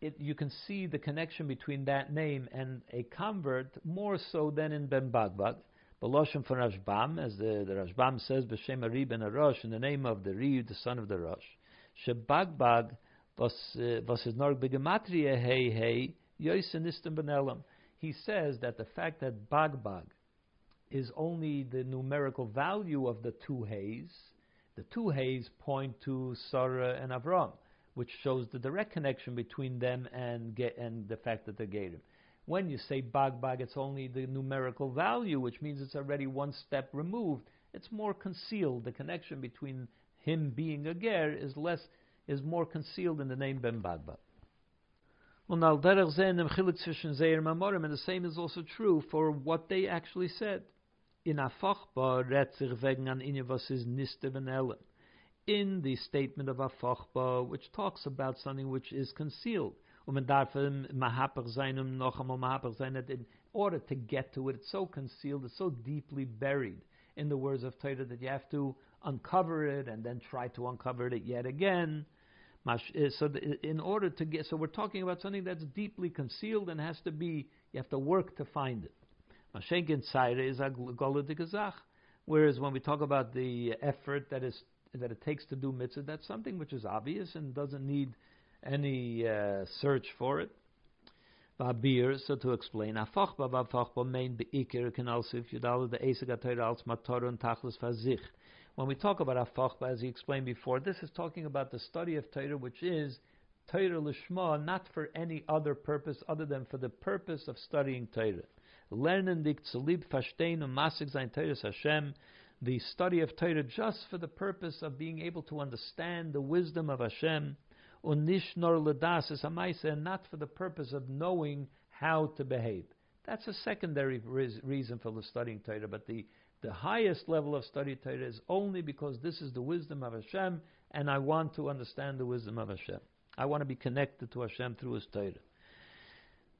A: It, you can see the connection between that name and a convert more so than in Ben Bagbag. Beloshem for Rashbam, as the, the Rashbam says, B'Shem Ari ben Arosh, in the name of the Ri, the son of the Rosh. Shebagbag was uh, was begematria hey hey yoisenistem benelam. He says that the fact that bagbag is only the numerical value of the two hays, the two hays point to Sarah and Avram, which shows the direct connection between them and get, and the fact that they're Gerim. When you say bagbag, it's only the numerical value, which means it's already one step removed. It's more concealed. The connection between him being a ger is less is more concealed in the name Ben Bagba. And the same is also true for what they actually said. In Afachba is. In the statement of Afachba, which talks about something which is concealed. In order to get to it, it's so concealed, it's so deeply buried in the words of Torah that you have to uncover it and then try to uncover it yet again. So in order to get, so we're talking about something that's deeply concealed and has to be, you have to work to find it. Mashenkin Tzaira is a Gazach. Whereas when we talk about the effort that is that it takes to do mitzvah, that's something which is obvious and doesn't need any uh, search for it. Babir, so to explain, afachba bafachba main beikir can also if you the esig als mator and tachlis fazich. When we talk about afachba, as he explained before, this is talking about the study of Torah, which is Torah lishma, not for any other purpose other than for the purpose of studying Torah. Lernen dik tzalib fashtein und masig Torah Hashem, the study of Torah just for the purpose of being able to understand the wisdom of Hashem, nur ledas is and not for the purpose of knowing how to behave. That's a secondary reason for the studying Torah, but the the highest level of study Torah is only because this is the wisdom of Hashem, and I want to understand the wisdom of Hashem. I want to be connected to Hashem through His Torah.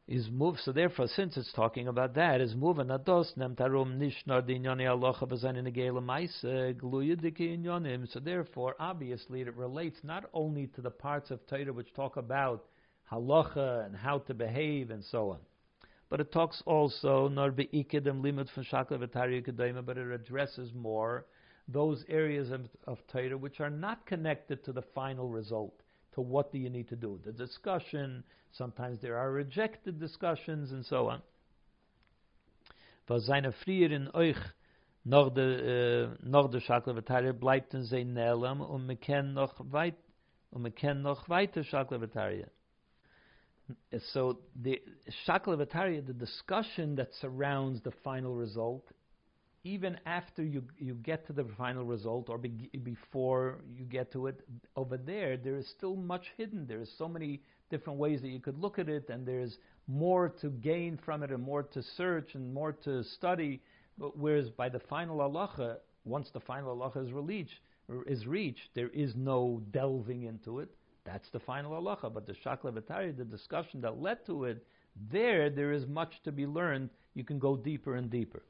A: Is move so therefore since it's talking about that is moving ados nem tarum nishnar dinyani alocha v'zayin negela maise gluya inyonim. So therefore, obviously, it relates not only to the parts of Torah which talk about halacha and how to behave and so on, but it talks also nor be'ikedem limit from shakla v'tari but it addresses more those areas of, of Torah which are not connected to the final result, to what do you need to do, the discussion. Sometimes there are rejected discussions and so on. Seine frier in euch noch de uh, noch de shakla v'tari bleibt in sein nelam und me ken noch weit und me ken noch weiter shakla v'tari so the Shaklavataria, the discussion that surrounds the final result, even after you you get to the final result or be, before you get to it, over there there is still much hidden. There is so many different ways that you could look at it, and there's more to gain from it, and more to search, and more to study. But whereas by the final halacha, once the final halacha is reached, is reached, there is no delving into it. That's the final halacha. But the Shakla Vatari, the discussion that led to it, there, there is much to be learned. You can go deeper and deeper.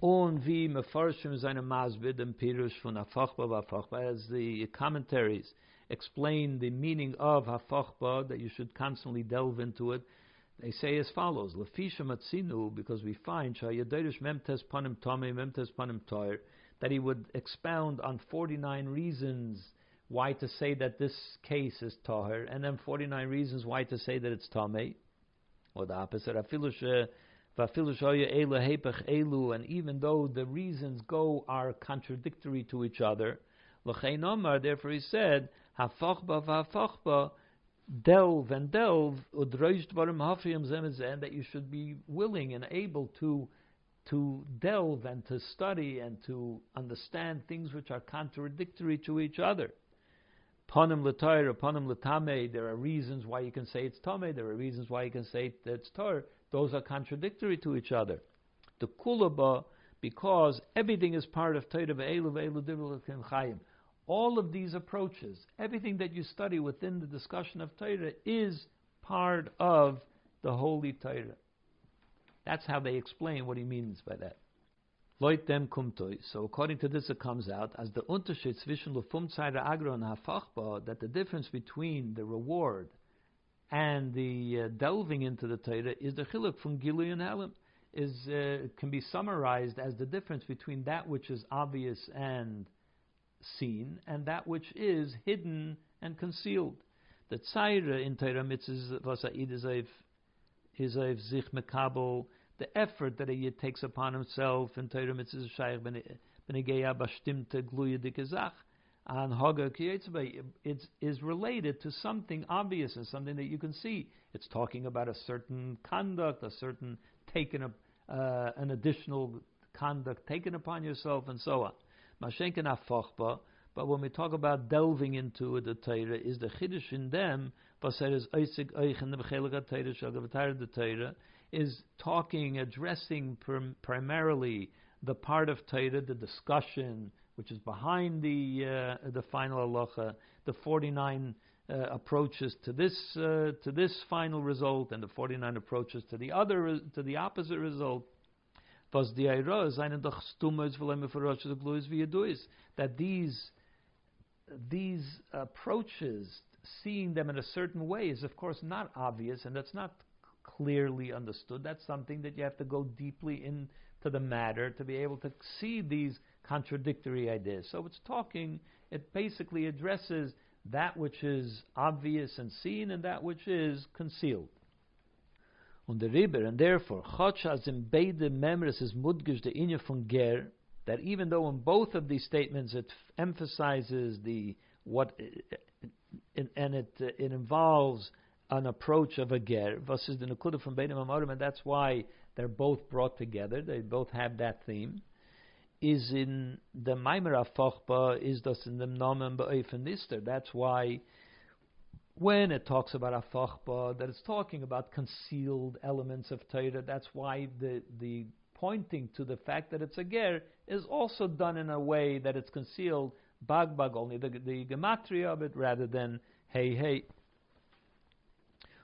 A: Und wie mefarshim seine Masbid and Pirush as the commentaries explain the meaning of Hafachba, that you should constantly delve into it, they say as follows: Lefisha matzinu, because we find Shayadirish memtes panim tame memtes panim toir, that he would expound on 49 reasons why to say that this case is tahir, and then 49 reasons why to say that it's tamei, or the opposite. And even though the reasons go are contradictory to each other, therefore he said, delve and delve, that you should be willing and able to to delve and to study and to understand things which are contradictory to each other. Panim l'toir, panim l'tame, there are reasons why you can say it's tame, there are reasons why you can say it's tor. Those are contradictory to each other. The kulaba, because everything is part of Torah ve'elu ve'elu chayim. All of these approaches, everything that you study within the discussion of Torah is part of the holy Torah. That's how they explain what he means by that. Loitem kumtoi. So according to this, it comes out as the Unterschied zwischen Lufum Agro and Hafachba that the difference between the reward and the uh, delving into the Torah is the chiluk from Gilui and Helim is uh, can be summarized as the difference between that which is obvious and seen and that which is hidden and concealed. The Tzaira in Torah mitzvahs was a idizav zich mekabel the effort that a yid takes upon himself in Torah mitzvah shaykh b'negeya bashtimte gluya dikazach and haga it is related to something obvious and something that you can see. It's talking about a certain conduct, a certain taken up, uh, an additional conduct taken upon yourself, and so on. Mashenken afochba. But when we talk about delving into the Torah, is the chiddush in them? Vaser is oisig oich in the Torah shagav the Torah is talking, addressing prim- primarily the part of Torah, the discussion, which is behind the uh, the final halacha, the 49 uh, approaches to this uh, to this final result, and the 49 approaches to the other to the opposite result. That these these approaches, seeing them in a certain way, is of course not obvious, and that's not clearly understood. That's something that you have to go deeply into the matter to be able to see these contradictory ideas. So it's talking, it basically addresses that which is obvious and seen and that which is concealed. Und der Ribber, and therefore, Chotsch as in beide Memres is mudgish the inya von Ger, that even though in both of these statements it emphasizes the what, and it it involves an approach of a ger versus the nekuda from Beinim Amorim, and that's why they're both brought together. They both have that theme. Is in the Maimer Afochba, is das in the Nomen Be'ofen Nister. That's why when it talks about afachba, that it's talking about concealed elements of Torah. That's why the the pointing to the fact that it's a ger is also done in a way that it's concealed bag bag only the the gematria of it rather than hey hey.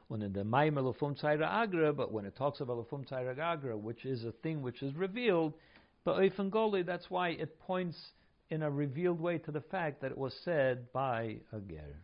A: When in the Maimel Lufum Agra, but when it talks about Lufum Agra, which is a thing which is revealed, but Goli, that's why it points in a revealed way to the fact that it was said by a ger.